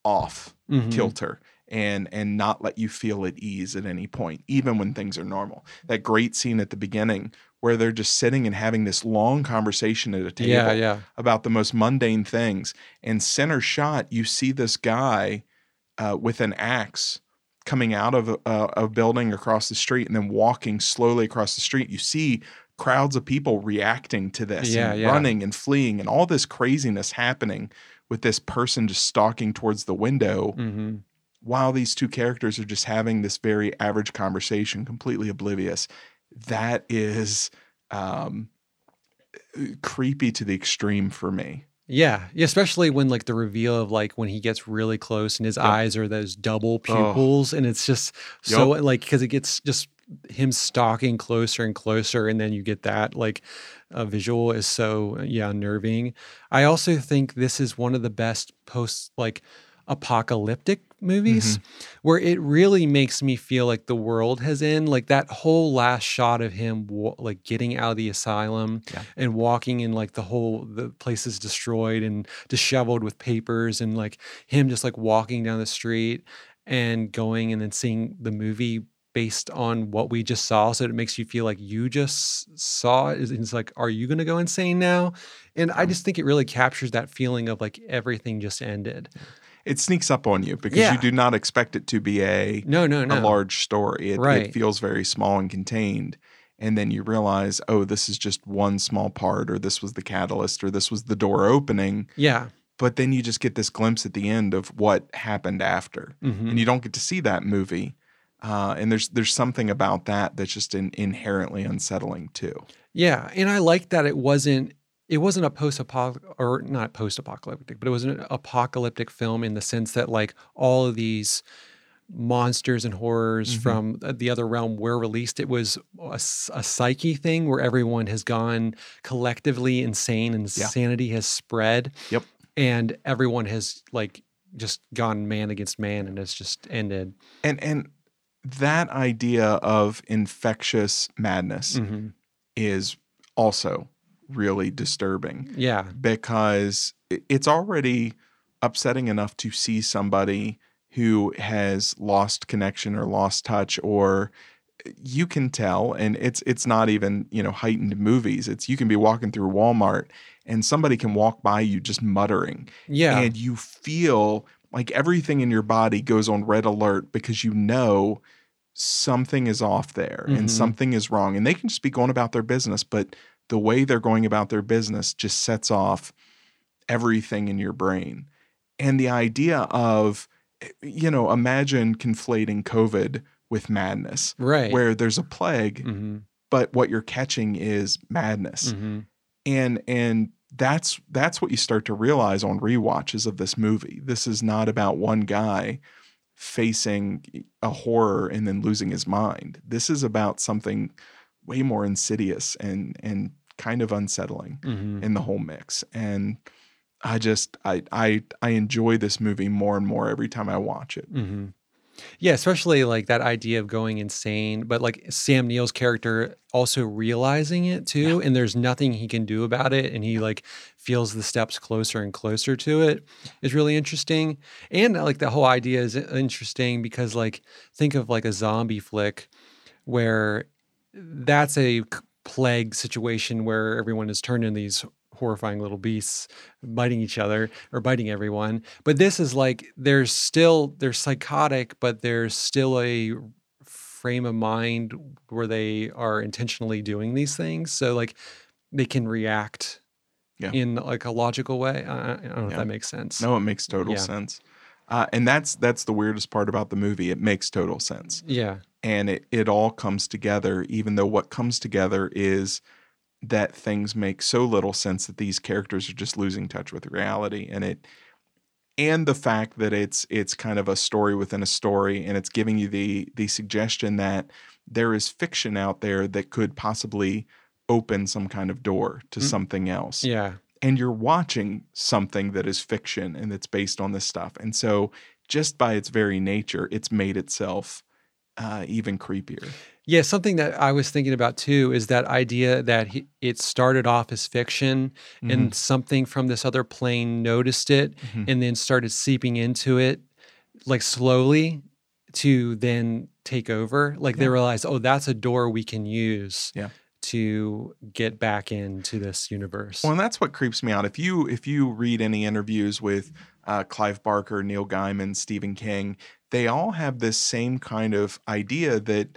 off Mhm. kilter and and not let you feel at ease at any point even when things are normal. That great scene at the beginning where they're just sitting and having this long conversation at a table yeah. yeah about the most mundane things and center shot you see this guy uh, with an axe coming out of a, a building across the street and then walking slowly across the street. You see crowds of people reacting to this Yeah, and yeah. running and fleeing and all this craziness happening with this person just stalking towards the window hmm while these two characters are just having this very average conversation, completely oblivious, that is um, creepy to the extreme for me. yeah especially when like the reveal of like when he gets really close and his Yep. eyes are those double pupils and it's just so like because it gets just him stalking closer and closer and then you get that like a visual is so uh, yeah unnerving i also think this is one of the best post like apocalyptic movies mm-hmm. where it really makes me feel like the world has end like that whole last shot of him wa- like getting out of the asylum Yeah. and walking in like the whole the place is destroyed and disheveled with papers and like him just like walking down the street and going and then seeing the movie based on what we just saw so it makes you feel like you just saw it it's like are you going to go insane now and i just think it really captures that feeling of like everything just ended it sneaks up on you because Yeah. you do not expect it to be a No, no, no. a large story. It, it feels very small and contained. And then you realize, oh, this is just one small part, or this was the catalyst, or this was the door opening. yeah. But then you just get this glimpse at the end of what happened after, Mhm. and you don't get to see that movie. Uh, and there's there's something about that that's just in, inherently unsettling too. Yeah, and I like that it wasn't it wasn't a post apocalyptic or not post apocalyptic, but it was an apocalyptic film in the sense that like all of these monsters and horrors Mhm. from the other realm were released. It was a psyche thing where everyone has gone collectively insane and Yeah. sanity has spread. Yep. And everyone has like just gone man against man and it's just ended. And and that idea of infectious madness Mhm. is also really disturbing. Yeah. because it's already upsetting enough to see somebody who has lost connection or lost touch or you can tell and it's it's not even you know heightened movies it's you can be walking through Walmart and somebody can walk by you just muttering Yeah. and you feel like everything in your body goes on red alert because you know something is off there and Mhm. something is wrong and they can just be going about their business but the way they're going about their business just sets off everything in your brain and the idea of eh, you know imagine conflating covid with madness right. where there's a plague hmm but what you're catching is madness hmm and and that's that's what you start to realize on rewatches of this movie. This is not about one guy facing a horror and then losing his mind. This is about something way more insidious and and kind of unsettling hmm in the whole mix. And I just I I I enjoy this movie more and more every time I watch it. hmm Yeah, especially like that idea of going insane, but like Sam Neill's character also realizing it too, and there's nothing he can do about it, and he like feels the steps closer and closer to it is really interesting. And uh, like the whole idea is interesting because like think of like a zombie flick where that's a plague situation where everyone is turned into these horrifying little beasts biting each other or biting everyone but this is like there's still they're psychotic but there's still a frame of mind where they are intentionally doing these things so like they can react Yeah. in like a logical way i, I don't know if that makes sense No, it makes total Yeah. sense. Uh, and that's that's the weirdest part about the movie. It makes total sense. yeah and it, it all comes together even though what comes together is that things make so little sense that these characters are just losing touch with reality and it and the fact that it's it's kind of a story within a story and it's giving you the the suggestion that there is fiction out there that could possibly open some kind of door to Mm. something else yeah and you're watching something that is fiction and that's based on this stuff. And so, just by its very nature, it's made itself uh, even creepier. Yeah, something that I was thinking about too is that idea that he, it started off as fiction and something from this other plane noticed it Mhm. and then started seeping into it like slowly to then take over. Like they Yeah. realized, oh, that's a door we can use Yeah. to get back into this universe. Well, and that's what creeps me out. If you if you read any interviews with uh, Clive Barker, Neil Gaiman, Stephen King, they all have this same kind of idea that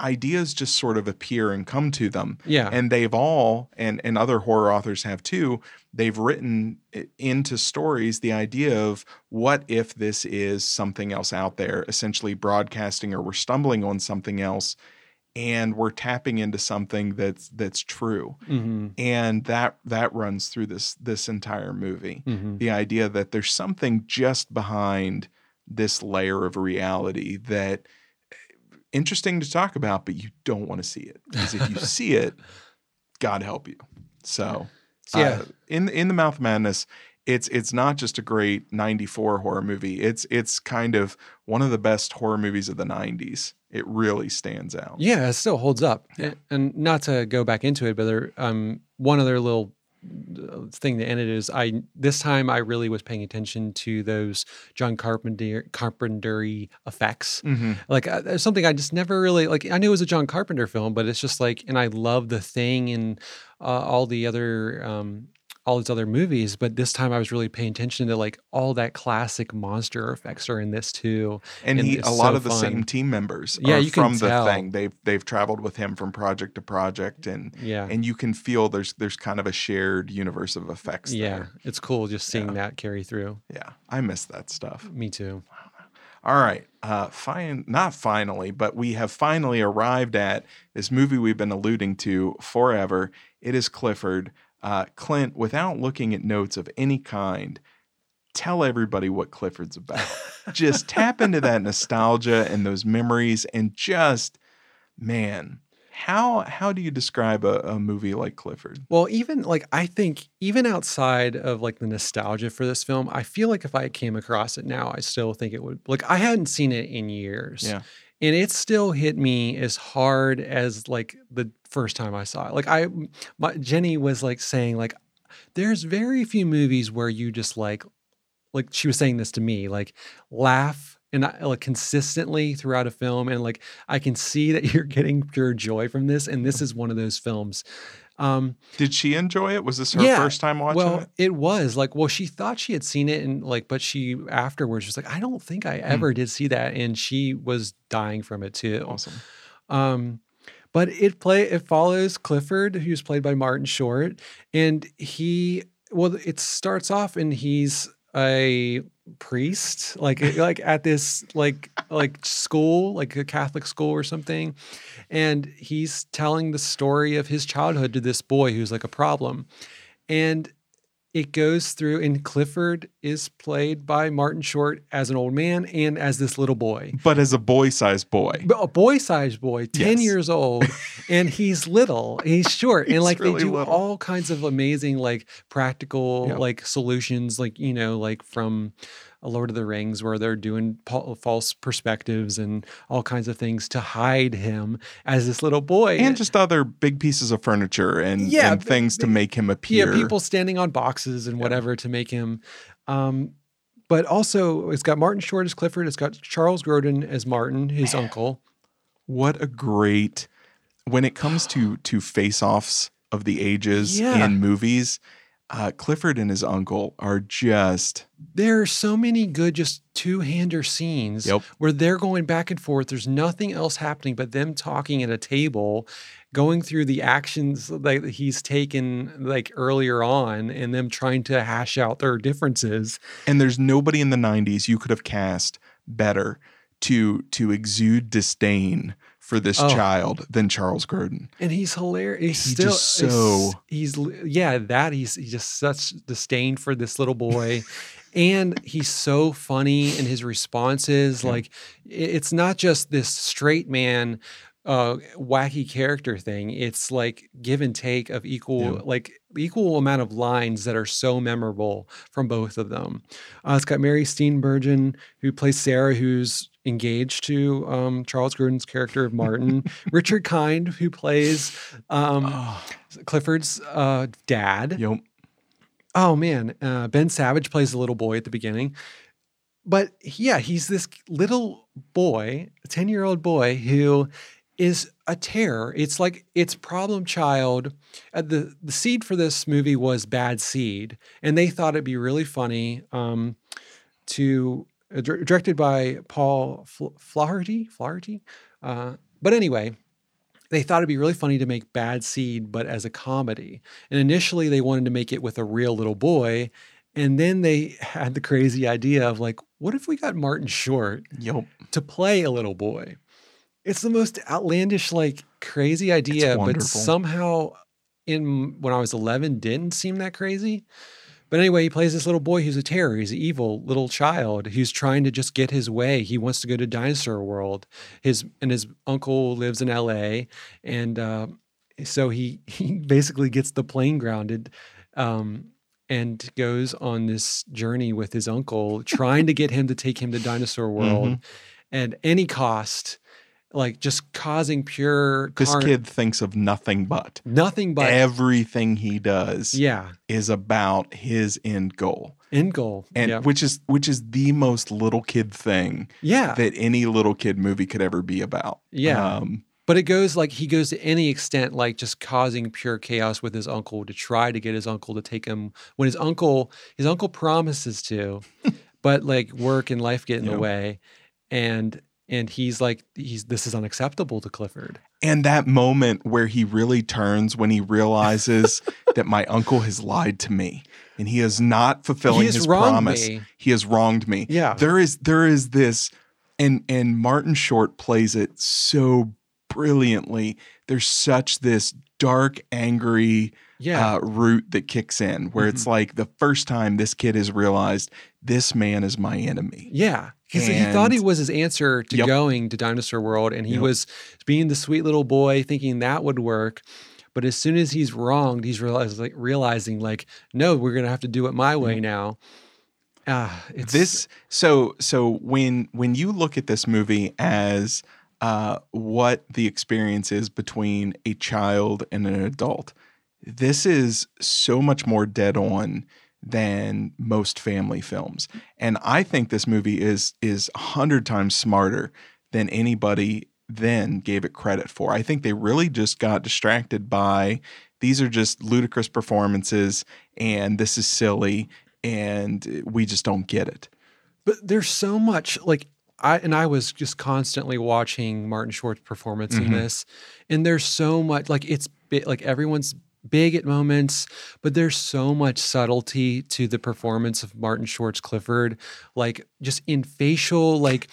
ideas just sort of appear and come to them. yeah. and they've all and and other horror authors have too they've written into stories the idea of what if this is something else out there essentially broadcasting or we're stumbling on something else and we're tapping into something that's that's true hmm and that that runs through this this entire movie hmm the idea that there's something just behind this layer of reality that interesting to talk about but you don't want to see it because if you [laughs] see it god help you so Yeah. uh, in in the mouth of madness it's it's not just a great 94 horror movie it's it's kind of one of the best horror movies of the 90s it really stands out Yeah, it still holds up. Yeah. And not to go back into it, but there, um, one other little thing that ended is I this time I really was paying attention to those John Carpenter Carpentery effects. Mhm. Like uh, something I just never really like. I knew it was a John Carpenter film, but it's just like, and I love the thing and uh, all the other um, all these other movies, but this time I was really paying attention to like all that classic monster effects are in this too. and, and he a lot so of the fun. same team members Yeah, are you can from the tell. thing they've they've traveled with him from project to project and Yeah. and you can feel there's there's kind of a shared universe of effects yeah. there. It's cool just seeing Yeah. that carry through. yeah i miss that stuff Me too. all right uh fine not finally but we have finally arrived at this movie we've been alluding to forever it is clifford uh clint without looking at notes of any kind tell everybody what clifford's about. Just tap into that nostalgia and those memories and just man how how do you describe a, a movie like clifford? Well, even like I think even outside of like the nostalgia for this film, I feel like if I came across it now, I still think it would like I hadn't seen it in years. yeah. And it still hit me as hard as like the first time I saw it. Like I my Jenny was like saying like there's very few movies where you just like like she was saying this to me, like laugh and I, like consistently throughout a film and like I can see that [laughs] you're getting pure joy from this and this is one of those films. Um did she enjoy it was this her Yeah, first time watching well, it it was like, well, she thought she had seen it, and like, but she afterwards was like, I don't think I Hmm. ever did see that, and she was dying from it too. awesome Um, but it play it follows Clifford, who's played by Martin Short, and he well, it starts off and he's a priest, like [laughs] like at this like like school, like a Catholic school or something, and he's telling the story of his childhood to this boy who's like a problem, and it goes through and Clifford is played by Martin Short as an old man and as this little boy but as a boy-sized boy but a boy-sized boy, 10 Yes. years [laughs] old, and he's little, he's short. He's and like really they do little. all kinds of amazing, like practical Yeah. like solutions, like, you know, like from Lord of the Rings, where they're doing false perspectives and all kinds of things to hide him as this little boy. and just other big pieces of furniture and, Yeah, and things to make him appear. yeah, people standing on boxes and Yeah. whatever to make him. Um, but also, it's got Martin Short as Clifford. It's got Charles Grodin as Martin, his uncle. what a great when it comes to to face-offs of the ages Yeah. in movies. Uh, Clifford and his uncle are just there are so many good just two-hander scenes Yep. where they're going back and forth there's nothing else happening but them talking at a table going through the actions that he's taken like earlier on and them trying to hash out their differences and there's nobody in the 90s you could have cast better to to exude disdain for this Oh. child than Charles Grodin. and he's hilarious he's He still just he's- so- he's yeah that he's, he's just such disdain for this little boy [laughs] and he's so funny in his responses Yeah. like it's not just this straight man uh wacky character thing it's like give and take of equal Yeah. like equal amount of lines that are so memorable from both of them uh, it's got mary steenburgen who plays sarah who's engaged to um, charles grodin's character of martin [laughs] richard kind who plays um, Oh, [gasps] clifford's uh, dad yep. Oh man, uh, Ben Savage plays the little boy at the beginning, but yeah, he's this little boy, a ten-year-old boy who is a terror. It's like it's problem child. Uh, the The seed for this movie was Bad Seed, and they thought it'd be really funny um, to uh, directed by Paul Fl- Flaherty. Flaherty, uh, but anyway. They thought it'd be really funny to make Bad Seed, but as a comedy. And initially, they wanted to make it with a real little boy. And then they had the crazy idea of like, what if we got Martin Short Yep. to play a little boy? It's the most outlandish, like crazy idea, but somehow in when I was 11 didn't seem that crazy. But anyway, he plays this little boy who's a terror. He's an evil little child who's trying to just get his way. He wants to go to Dinosaur World. His and his uncle lives in L.A. and uh, so he [laughs] he basically gets the plane grounded. Um, and goes on this journey with his uncle, trying to get him to take him to Dinosaur World at any cost, like just causing pure This carn- kid thinks of nothing but nothing but everything he does yeah, is about his end goal. end goal. And yeah. which is which is the most little kid thing yeah. that any little kid movie could ever be about. Yeah. Um, But it goes like he goes to any extent, like just causing pure chaos with his uncle to try to get his uncle to take him when his uncle his uncle promises to, [laughs] but like work and life get in Yeah. the way, and and he's like he's this is unacceptable to Clifford. And that moment where he really turns when he realizes [laughs] that my uncle has lied to me and he is not fulfilling He has his promise. me. He has wronged me. Yeah. There is there is this and and Martin Short plays it so brilliantly. There's such this dark, angry Yeah, uh, root that kicks in where it's like the first time this kid has realized this man is my enemy. Yeah, because he thought he was his answer to Yep. going to Dinosaur World, and he Yep. was being the sweet little boy, thinking that would work. But as soon as he's wronged, he's realize, like, realizing, like, no, we're gonna have to do it my way now. Ah, it's this so so when when you look at this movie as uh, what the experience is between a child and an adult this is so much more dead on than most family films. And i think this movie is is a hundred times smarter than anybody then gave it credit for. I think they really just got distracted by these are just ludicrous performances and this is silly and we just don't get it. But there's so much like I and I was just constantly watching Martin Short's performance Mhm. in this, and there's so much like it's bi- like everyone's big at moments, but there's so much subtlety to the performance of Martin Short's Clifford, like just in facial like.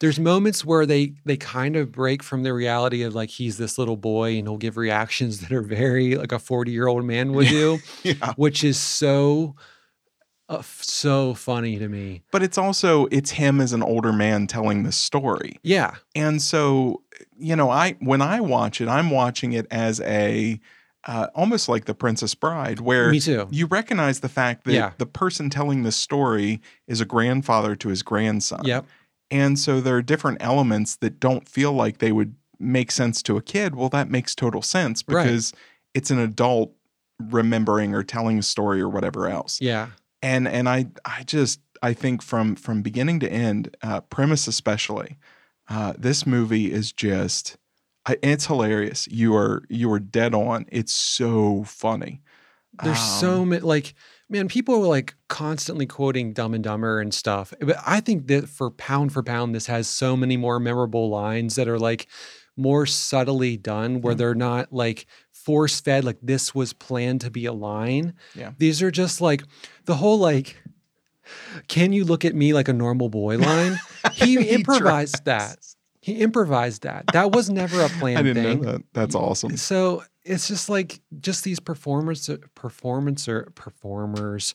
There's moments where they they kind of break from the reality of like he's this little boy and he'll give reactions that are very like a 40 year old man would do, [laughs] yeah which is so uh, so funny to me. but it's also it's him as an older man telling the story Yeah, and so you know i when i watch it i'm watching it as a uh, almost like the princess bride where me too. you recognize the fact that Yeah. the person telling the story is a grandfather to his grandson Yep. and so there are different elements that don't feel like they would make sense to a kid well that makes total sense Right. because it's an adult remembering or telling a story or whatever else Yeah. and and I I just I think from from beginning to end, uh, premise especially, uh, this movie is just I, it's hilarious. You are you are dead on. It's so funny. There's Um, so many like man, people are like constantly quoting Dumb and Dumber and stuff. But I think that for pound for pound, this has so many more memorable lines that are like more subtly done, where Yeah. they're not like force fed, like this was planned to be a line. Yeah. These are just like the whole like, can you look at me like a normal boy line? [laughs] He, He improvised tries. that. He improvised that. That was never a [laughs] planned I didn't thing. know that. That's awesome. So it's just like just these performers, performancer performers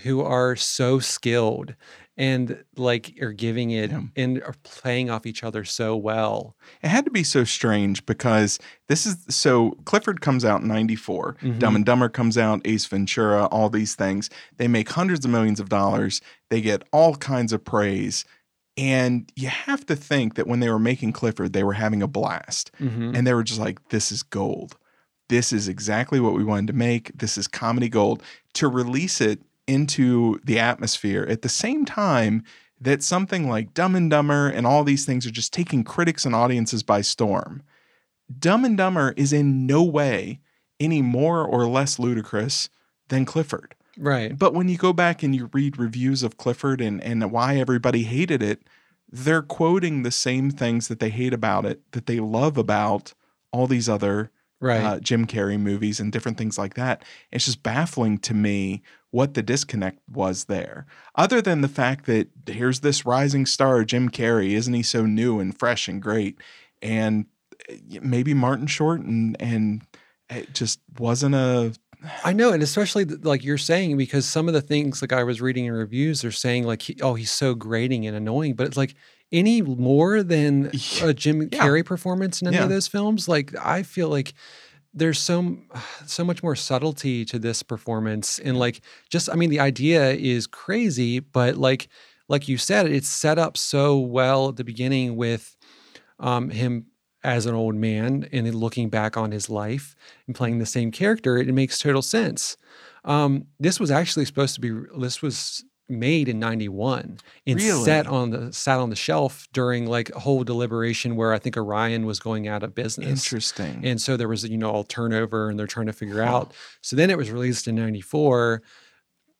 who are so skilled and like are giving it Yeah. and are playing off each other so well. It had to be so strange because this is so Clifford comes out in 94. Mhm. Dumb and Dumber comes out, Ace Ventura, all these things. They make hundreds of millions of dollars. They get all kinds of praise. And you have to think that when they were making Clifford, they were having a blast. Mhm. And they were just like, this is gold. This is exactly what we wanted to make. This is comedy gold. To release it into the atmosphere at the same time that something like Dumb and Dumber and all these things are just taking critics and audiences by storm. Dumb and Dumber is in no way any more or less ludicrous than Clifford. Right. But when you go back and you read reviews of Clifford and, and why everybody hated it, they're quoting the same things that they hate about it that they love about all these other Right. uh, Jim Carrey movies and different things like that. It's just baffling to me what the disconnect was there. Other than the fact that here's this rising star, Jim Carrey, isn't he so new and fresh and great? And uh, maybe Martin Short and and it just wasn't a I know, and especially like you're saying, because some of the things like I was reading in reviews are saying like, he, oh, he's so grating and annoying, but it's like any more than a Jim Yeah. Carrey performance in any Yeah. of those films. Like I feel like there's so [sighs] so much more subtlety to this performance, and like just I mean the idea is crazy, but like like you said, it's set up so well at the beginning with um, him as an old man and then looking back on his life and playing the same character, it makes total sense. Um, this was actually supposed to be. This was made in 91 and Really? set on the sat on the shelf during like a whole deliberation where I think Orion was going out of business. Interesting. And so there was, you know, all turnover and they're trying to figure out. So then it was released in 94.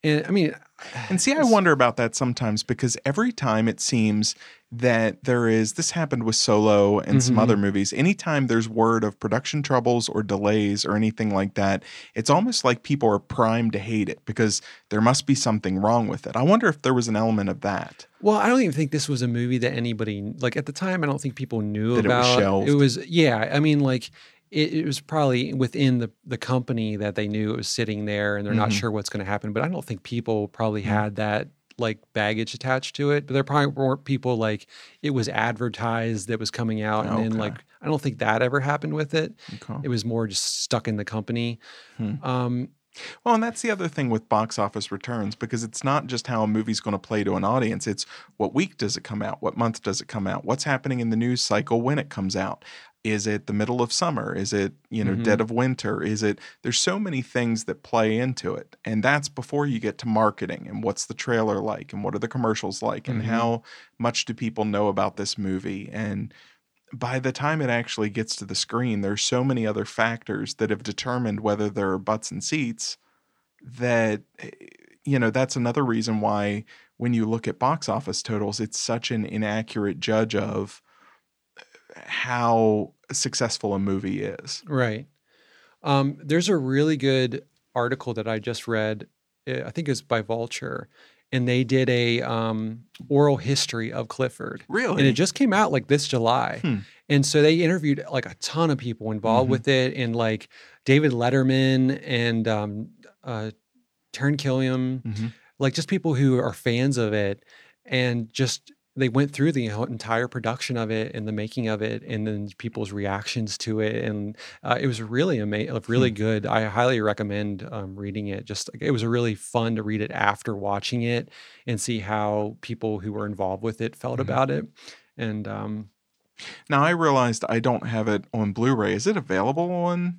And I mean, [sighs] And see, I wonder about that sometimes because every time it seems that there is, this happened with Solo and some Mhm. other movies, anytime there's word of production troubles or delays or anything like that, it's almost like people are primed to hate it because there must be something wrong with it. I wonder if there was an element of that. well, I don't even think this was a movie that anybody like at the time. I don't think people knew That it was shelved. It was, yeah. I mean, like it, it was probably within the the company that they knew it was sitting there, and they're not Mhm. sure what's going to happen. But I don't think people probably Mhm. had that like baggage attached to it. But there probably weren't people like it was advertised that was coming out, and then like I don't think that ever happened with it. Okay. It was more just stuck in the company. Hmm. Um, Well, and that's the other thing with box office returns because it's not just how a movie's going to play to an audience. It's what week does it come out? What month does it come out? What's happening in the news cycle when it comes out? Is it the middle of summer? Is it, you know, Mhm. dead of winter? Is it, there's so many things that play into it. And that's before you get to marketing and what's the trailer like and what are the commercials like and Mhm. how much do people know about this movie? And by the time it actually gets to the screen, there's so many other factors that have determined whether there are butts and seats that eh, you know that's another reason why when you look at box office totals it's such an inaccurate judge of eh, how successful a movie is Right. Um, there's a really good article that I just read. uh, I think it's by Vulture, and they did a um, oral history of Clifford, really and it just came out like this July. Hmm. And so they interviewed like a ton of people involved Mhm. with it, and like David Letterman and um, uh, Taran Killam, Mhm. like just people who are fans of it, and just they went through the entire production of it and the making of it, and then people's reactions to it, and uh, it was really amazing, really Hmm. good. I highly recommend um, reading it. Just it was really fun to read it after watching it and see how people who were involved with it felt Mhm. about it, and um, now i realized i don't have it on blu-ray is it available on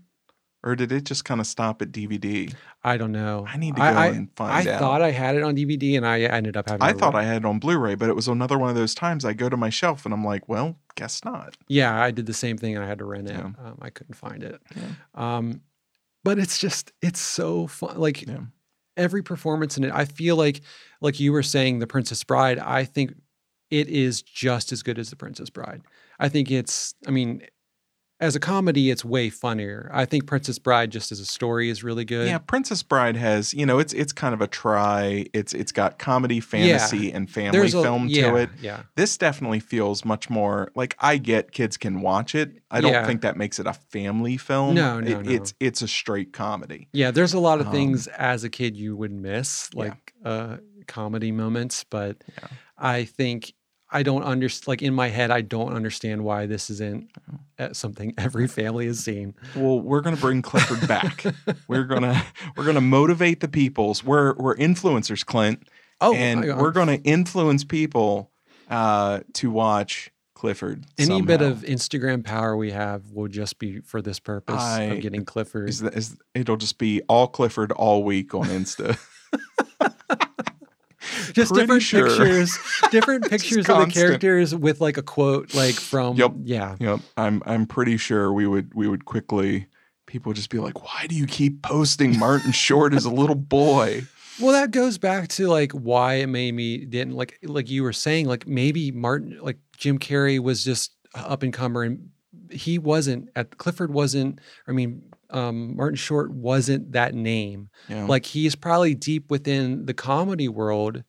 or did it just kind of stop at dvd I don't know. i need to go I, I, and I find out I thought I had it on DVD, and I ended up having. I thought I had it on Blu-ray, but it was another one of those times I go to my shelf and I'm like, well, guess not. Yeah, I did the same thing, and I had to rent it. Yeah. Um, I couldn't find it. Yeah. Um, but it's just it's so fun. Like Yeah. every performance in it, I feel like like you were saying, The Princess Bride. I think it is just as good as The Princess Bride. I think it's. I mean. As a comedy, it's way funnier. I think Princess Bride, just as a story, is really good. Yeah, Princess Bride has, you know, it's it's kind of a try. It's it's got comedy, fantasy, and family There's a film yeah, to it. Yeah, This definitely feels much more like I get kids can watch it. I don't Yeah. think that makes it a family film. No, no, It- no. It's it's a straight comedy. Yeah, there's a lot of Um, things as a kid you would miss, Yeah. like uh, comedy moments. But Yeah. I think I don't understand. Like in my head, I don't understand why this isn't something [laughs] every family has seen. Well, we're gonna bring Clifford back. [laughs] we're gonna we're gonna motivate the peoples. We're we're influencers, Clint. Oh, and we're going to influence people uh, to watch Clifford. any bit of Instagram power we have will just be for this purpose I- of getting Clifford. is, that, is it'll just be all Clifford all week on Insta. [laughs] [laughs] just pretty different sure. pictures, different [laughs] pictures of the characters with like a quote, like from Yep. yeah, yep, I'm I'm pretty sure we would we would quickly people would just be like, why do you keep posting Martin Short as a little boy? Well, that goes back to like why it made me didn't like like you were saying like maybe Martin like Jim Carrey was just up and comer and he wasn't at Clifford wasn't I mean um, Martin Short wasn't that name Yeah. like he's probably deep within the comedy world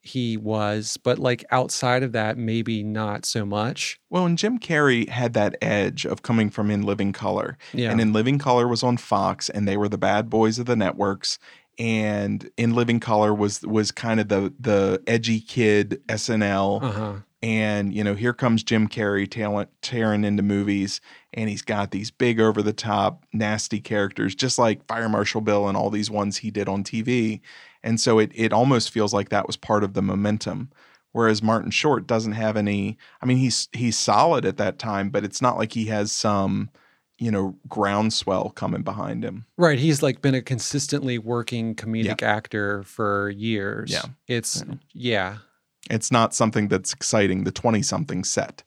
he was but like outside of that maybe not so much well, and Jim Carrey had that edge of coming from In Living Color. yeah And In Living Color was on Fox, and they were the bad boys of the networks. And In Living Color was was kind of the the edgy kid SNL. uh-huh And you know, here comes Jim Carrey talent tearing into movies, and he's got these big over the top nasty characters, just like Fire Marshal Bill and all these ones he did on TV. And so it it almost feels like that was part of the momentum. Whereas Martin Short doesn't have any. I mean, he's he's solid at that time, but it's not like he has some you know, groundswell coming behind him. Right. He's like been a consistently working comedic actor for years. Yeah. It's yeah. It's not something that's exciting. The 20 something set.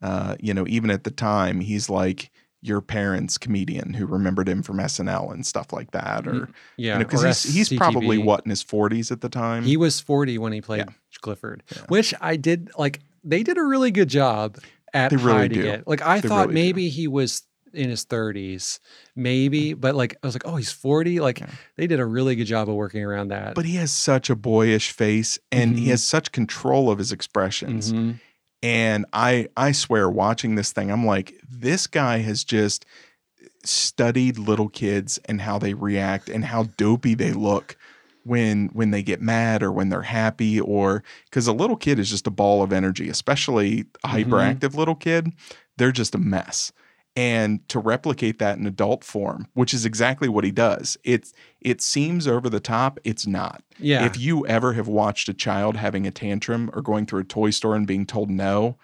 Uh, you know, even at the time, he's like your parents' comedian who remembered him from SNL and stuff like that. Or, Yeah. you know, because he's, he's probably what in his 40s at the time. He was 40 when he played Yeah. Clifford, which I did like they did a really good job at They really hiding do. it. Like I They thought really do. maybe he was in his 30s, maybe, but like I was like, oh, he's 40. Like they did a really good job of working around that. but he has such a boyish face and Mhm. he has such control of his expressions. Mhm. And I I swear watching this thing, I'm like, this guy has just studied little kids and how they react and how dopey they look when when they get mad or when they're happy or because a little kid is just a ball of energy, especially a Mhm. hyperactive little kid, they're just a mess. And to replicate that in adult form, which is exactly what he does, it's it seems over the top. It's not. yeah. If you ever have watched a child having a tantrum or going through a toy store and being told no,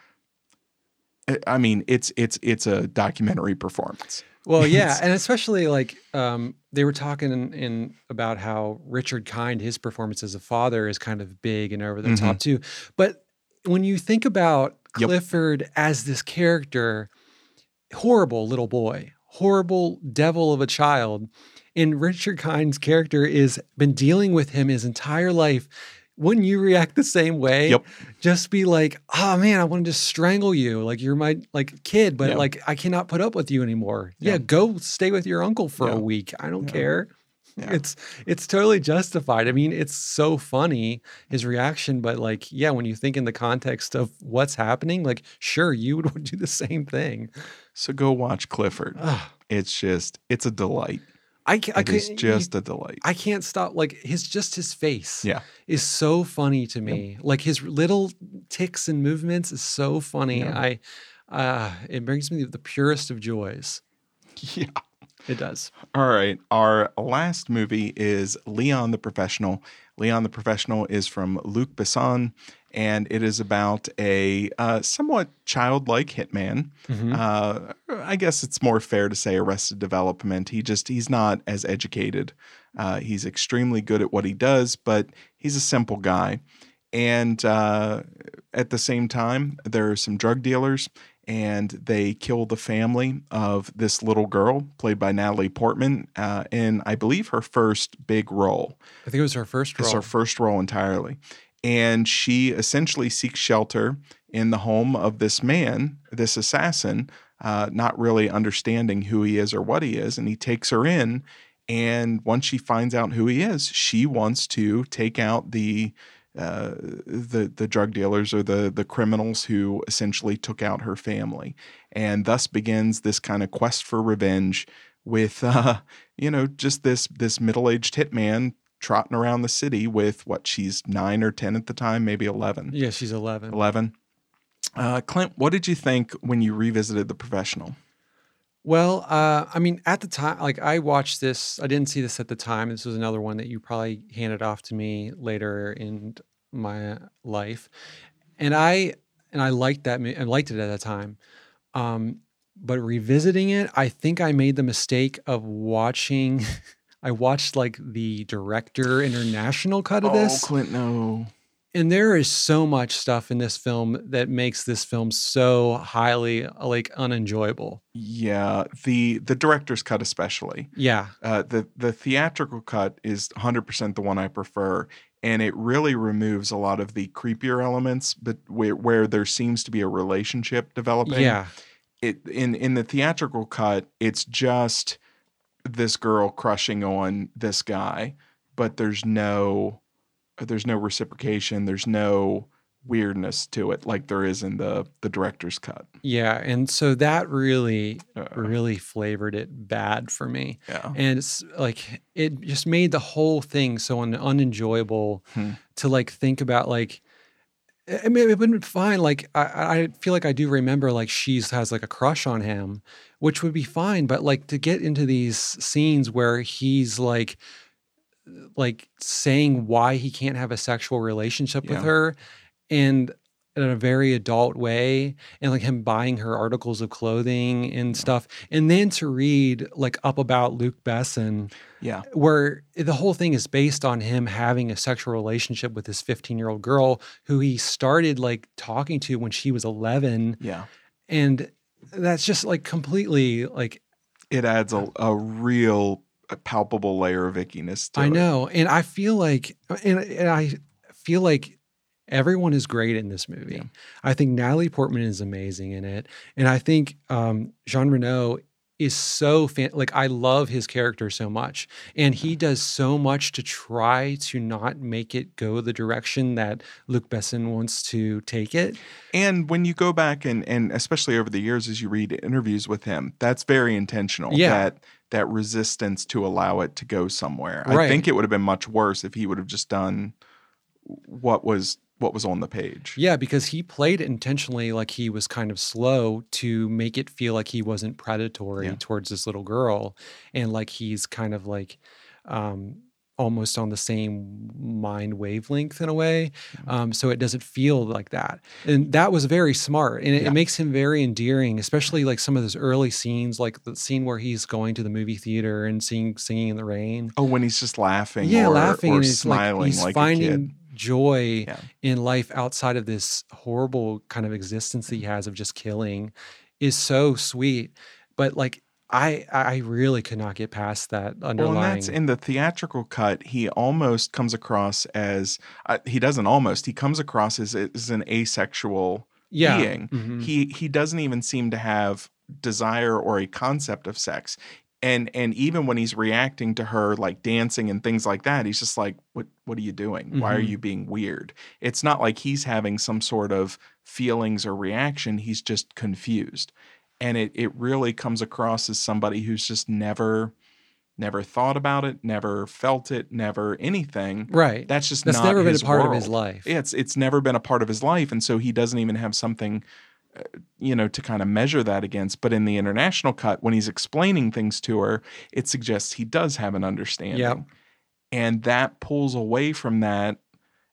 I- mean, it's it's it's a documentary performance. Well, yeah, [laughs] and especially like um, they were talking in, in about how Richard Kind, his performance as a father, is kind of big and over the top too. But when you think about Mm-hmm. Yep. Clifford as this character, horrible little boy, horrible devil of a child, and Richard Kind's character is been dealing with him his entire life. Wouldn't you react the same way? Yep. Just be like, oh man, I want to just strangle you. Like you're my like kid, but like I cannot put up with you anymore. Yeah, Yeah. go stay with your uncle for a week. I don't care. Yeah. It's it's totally justified. I mean, it's so funny his reaction, but like, yeah, when you think in the context of what's happening, like, sure, you would [laughs] do the same thing. So go watch Clifford. Ugh. It's just it's a delight. I I It is just a delight. I can't stop. Like his just his face, Yeah. is so funny to me. Like his little ticks and movements is so funny. I, uh, it brings me the purest of joys. [laughs] Yeah. It does. All right. Our last movie is Leon the Professional. Leon the Professional is from Luc Besson, and it is about a uh, somewhat childlike hitman. Mhm. Uh, I guess it's more fair to say Arrested Development. He just he's not as educated. Uh, he's extremely good at what he does, but he's a simple guy. And uh, at the same time, there are some drug dealers, and they kill the family of this little girl, played by Natalie Portman, uh, in I believe her first big role. I think it was her first It's role. her first role entirely. And she essentially seeks shelter in the home of this man, this assassin, uh, not really understanding who he is or what he is. And he takes her in. And once she finds out who he is, she wants to take out the uh, the the drug dealers or the the criminals who essentially took out her family, and thus begins this kind of quest for revenge with uh, you know just this this middle aged hitman trotting around the city with what she's nine or ten at the time, maybe eleven. yeah, she's 11. 11. Uh, Clint, what did you think when you revisited The Professional? Well, uh, I mean, at the time, like I watched this, I didn't see this at the time. This was another one that you probably handed off to me later in my life, and I and I liked that. I liked it at that time, um, but revisiting it, I think I made the mistake of watching. [laughs] I watched like the director international cut of this Oh, Clint, no. And there is so much stuff in this film that makes this film so highly like unenjoyable. Yeah, the the director's cut especially. Yeah. Uh, the the theatrical cut is 100% the one I prefer, and it really removes a lot of the creepier elements, but where, where there seems to be a relationship developing. Yeah. it in in the theatrical cut, it's just this girl crushing on this guy, but there's no there's no reciprocation, there's no weirdness to it like there is in the the director's cut. Yeah. And so that really, Uh, really flavored it bad for me. yeah. And it's like, it just made the whole thing so un- unenjoyable Hmm. to like think about like, I mean, it would have been fine. Like, I, I feel like I do remember like she's has like a crush on him, which would be fine. But like to get into these scenes where he's like, like saying why he can't have a sexual relationship with her, and in a very adult way and like him buying her articles of clothing and stuff and then to read like up about Luc Besson Yeah. where the whole thing is based on him having a sexual relationship with this 15 year old girl who he started like talking to when she was 11 Yeah. and that's just like completely like It adds a, a real uh, palpable layer of ickiness to I it. know, and I feel like, and, and I feel like everyone is great in this movie. Yeah. I think Natalie Portman is amazing in it, and I think um, Jean Reno is so fan- like I love his character so much, and he does so much to try to not make it go the direction that Luc Besson wants to take it. And when you go back and and especially over the years as you read interviews with him, that's very intentional. Yeah. That that resistance to allow it to go somewhere. I think it would have been much worse if he would have just done what was what was on the page. Yeah, because he played intentionally like he was kind of slow to make it feel like he wasn't predatory Yeah. towards this little girl and like he's kind of like um almost on the same mind wavelength in a way. Um, so it doesn't feel like that. And that was very smart. And it, Yeah. it makes him very endearing, especially like some of those early scenes, like the scene where he's going to the movie theater and singing singing in the rain. Oh, when he's just laughing Yeah, or, laughing or and he's smiling like he's like, finding joy Yeah. in life outside of this horrible kind of existence that he has of just killing is so sweet. But like I I really could not get past that underlying. Well, and that's in the theatrical cut. He almost comes across as uh, he doesn't almost. He comes across as, as an asexual yeah. being. mhm. He he doesn't even seem to have desire or a concept of sex. And and even when he's reacting to her like dancing and things like that, he's just like, "What what are you doing? Why are Mhm. you being weird?" It's not like he's having some sort of feelings or reaction. He's just confused, and it it really comes across as somebody who's just never never thought about it, never felt it, never anything. Right. That's just That's not never been a part of his life. Yeah, it's it's never been a part of his life, and so he doesn't even have something, uh, you know, to kind of measure that against. But in the international cut, when he's explaining things to her, it suggests he does have an understanding, Yep. and that pulls away from that.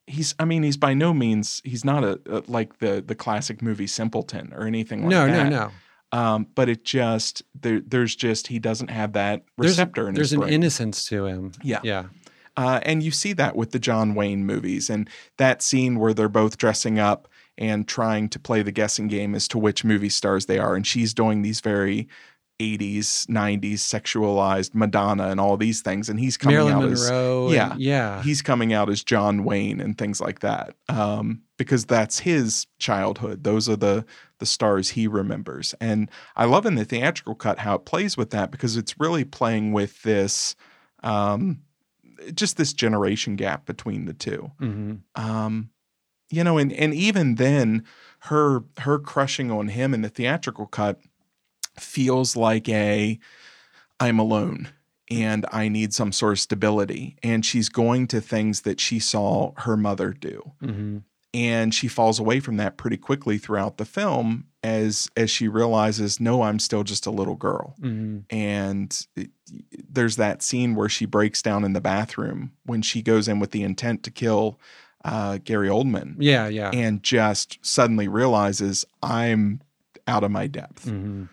He's, I mean, he's by no means he's not a, a like the the classic movie Simpleton or anything like no, that. No, no, no. Um, but it just there, there's just he doesn't have that There's, receptor in there's an brain. innocence to him. Yeah. Yeah. Uh, and you see that with the John Wayne movies and that scene where they're both dressing up and trying to play the guessing game as to which movie stars they are. And she's doing these very 80s, 90s sexualized Madonna and all these things. And he's coming Marilyn out as Monroe. and- yeah. yeah. he's coming out as John Wayne and things like that. Um, because that's his childhood. Those are the the stars he remembers. And I love in the theatrical cut how it plays with that because it's really playing with this um just this generation gap between the two. hmm Um, you know, and and even then, her her crushing on him in the theatrical cut feels like a I'm alone and I need some sort of stability. And she's going to things that she saw her mother do. hmm And she falls away from that pretty quickly throughout the film as as she realizes, no, I'm still just a little girl hmm and it, there's that scene where she breaks down in the bathroom when she goes in with the intent to kill uh, Gary Oldman Yeah. Yeah. and just suddenly realizes I'm out of my depth. hmm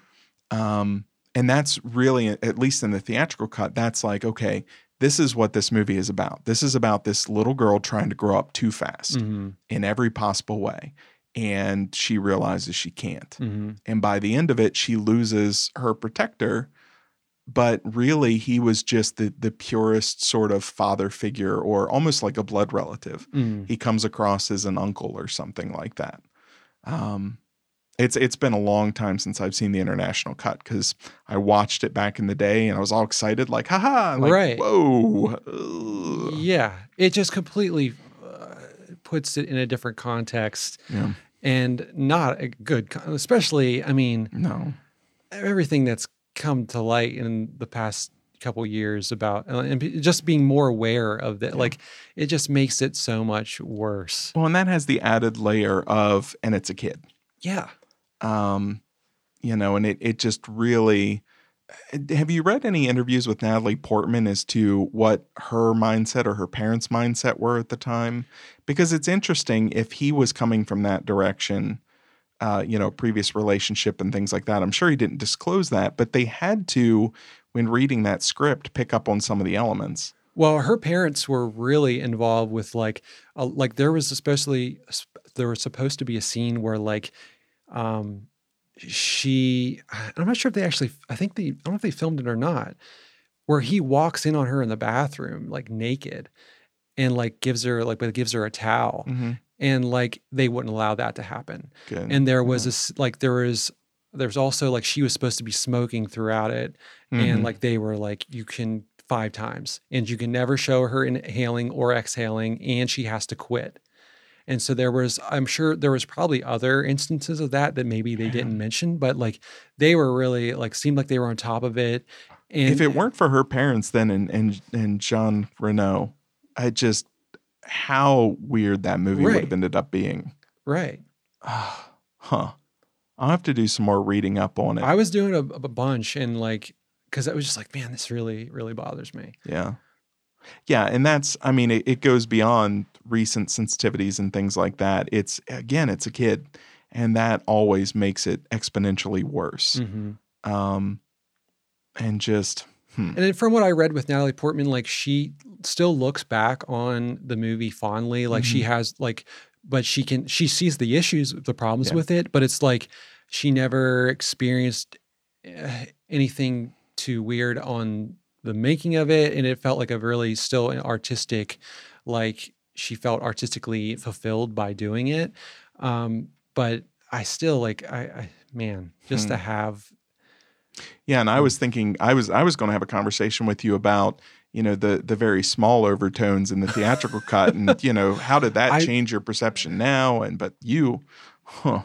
Um, and that's really, at least in the theatrical cut, that's like, okay, this is what this movie is about. This is about this little girl trying to grow up too fast hmm in every possible way. And she realizes she can't. Hmm and by the end of it she loses her protector but really he was just the the purest sort of father figure or almost like a blood relative. Hmm he comes across as an uncle or something like that. Um it's it's been a long time since I've seen the international cut because I watched it back in the day and I was all excited like haha like, Right. whoa ugh." Yeah, it just completely uh, puts it in a different context yeah and not a good, con- especially, I mean, no everything that's come to light in the past couple years about uh, and just being more aware of that, like it just makes it so much worse. well and that has the added layer of and it's a kid Yeah. Um, you know, and it it just really have you read any interviews with Natalie Portman as to what her mindset or her parents' mindset were at the time? Because it's interesting if he was coming from that direction, uh, you know, previous relationship and things like that. I'm sure he didn't disclose that, but they had to, when reading that script, pick up on some of the elements. Well, her parents were really involved with like, uh, like there was especially there was supposed to be a scene where like, um, she I'm not sure if they actually I think they I don't know if they filmed it or not, where he walks in on her in the bathroom like naked, and like gives her like but gives her a towel, and like they wouldn't allow that to happen. Good. And there was this like there was there's also like she was supposed to be smoking throughout it, Mhm. and like they were like you can five times and you can never show her inhaling or exhaling and she has to quit and so there was i'm sure there was probably other instances of that that maybe they didn't mention but like they were really like seemed like they were on top of it and if it weren't for her parents then and and and Jean Reno, I just how weird that movie would have ended up being. right [sighs] Huh. I'll have to do some more reading up on it. i was doing a, a bunch and like because i was just like man this really really bothers me yeah. Yeah. And that's, I mean, it, it goes beyond recent sensitivities and things like that. It's, again, it's a kid. And that always makes it exponentially worse. hmm Um, and just, hmm. And then from what I read with Natalie Portman, like she still looks back on the movie fondly. Like she Mm-hmm. has like, but she can she sees the issues, the problems Yeah. with it. But it's like she never experienced uh, anything too weird on the making of it, and it felt like a really still an artistic, like she felt artistically fulfilled by doing it. Um, but I still like I, I man, just Hmm. to have Yeah, and I was thinking I was I was going to have a conversation with you about you know the the very small overtones in the theatrical cut, and you know how did that I- change your perception now? And but you, huh?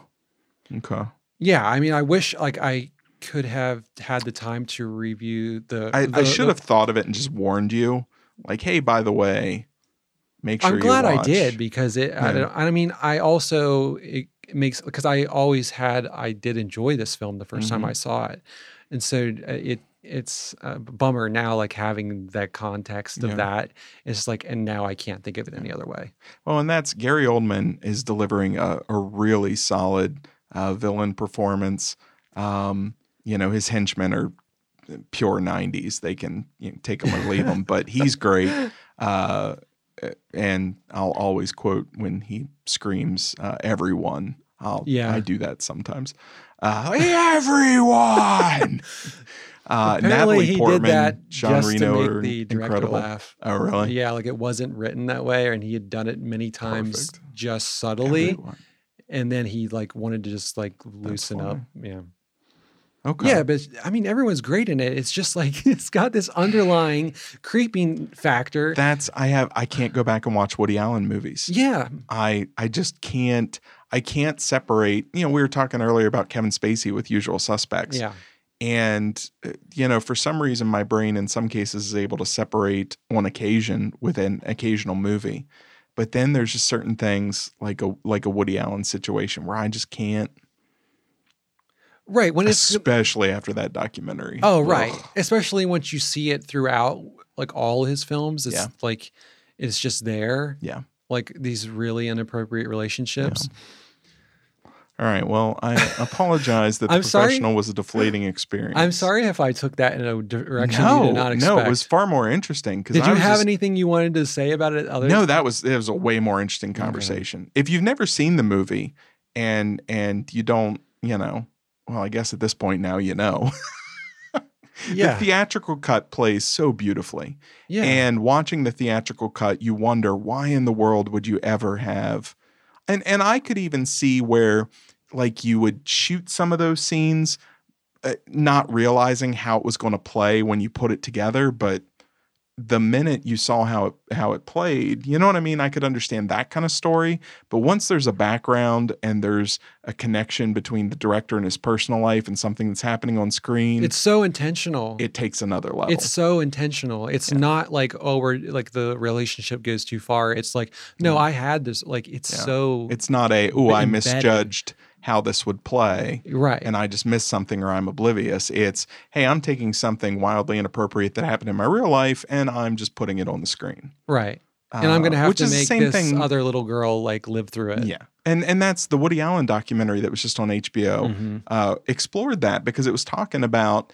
Okay, Yeah, I mean, I wish like I could have had the time to review the. I, I should the- have thought of it and just warned you, like, hey, by the way, make sure. I'm glad you I did because it. I, Yeah. don't- I mean, I also it makes because I always had I did enjoy this film the 1st time Mhm. I saw it, and so uh, it it's a bummer now like having that context of Yeah. that. It's like and now I can't think of it any other way. Well, and that's Gary Oldman is delivering a, a really solid uh, villain performance. Um, you know, his henchmen are pure 90s. They can you know, take them or leave them, but he's great. Uh, and I'll always quote when he screams, uh, everyone. I'll, Yeah. I do that sometimes. Uh, everyone! [laughs] Uh, Apparently, Natalie he Portman, did that Sean just Reno to make the director incredible. laugh. Oh, really? Yeah, like it wasn't written that way, and he had done it many times Perfect. just subtly. Everyone. and then he like wanted to just like loosen up yeah Okay. yeah but i mean everyone's great in it it's just like [laughs] it's got this underlying creeping factor That's I have I can't go back and watch Woody Allen movies. yeah I I just can't I can't separate. You know, we were talking earlier about Kevin Spacey with Usual Suspects. yeah And uh, you know, for some reason my brain in some cases is able to separate on occasion with an occasional movie. But then there's just certain things like a like a Woody Allen situation where I just can't right when it's especially after that documentary. oh right Ugh. especially once you see it throughout like all his films it's Yeah. like it's just there Yeah. like these really inappropriate relationships All right. Well, I [laughs] apologize that the I'm sorry. professional was a deflating [laughs] experience. i'm sorry if i took that in a direction no, you did not expect no, it was far more interesting. Because did you I was have just- anything you wanted to say about it other No, that was it was a way more interesting conversation. If you've never seen the movie and and you don't, you know, well, I guess at this point now you know. [laughs] yeah The theatrical cut plays so beautifully. yeah And watching the theatrical cut, you wonder why in the world would you ever have and and I could even see where like you would shoot some of those scenes uh, not realizing how it was going to play when you put it together, but the minute you saw how it how it played, you know what I mean? I could understand that kind of story, but once there's a background and there's a connection between the director and his personal life and something that's happening on screen, it's so intentional it takes another level. It's so intentional. It's not like oh, we're like the relationship goes too far. It's like no, I had this. Like it's Yeah. so. It's not a oh I misjudged how this would play Right. and I just miss something or I'm oblivious. It's, hey, I'm taking something wildly inappropriate that happened in my real life and I'm just putting it on the screen. right. And I'm going to Uh, have to is the make same this thing- other little girl like live through it. Yeah. And and that's the Woody Allen documentary that was just on HBO Mhm. uh, explored that because it was talking about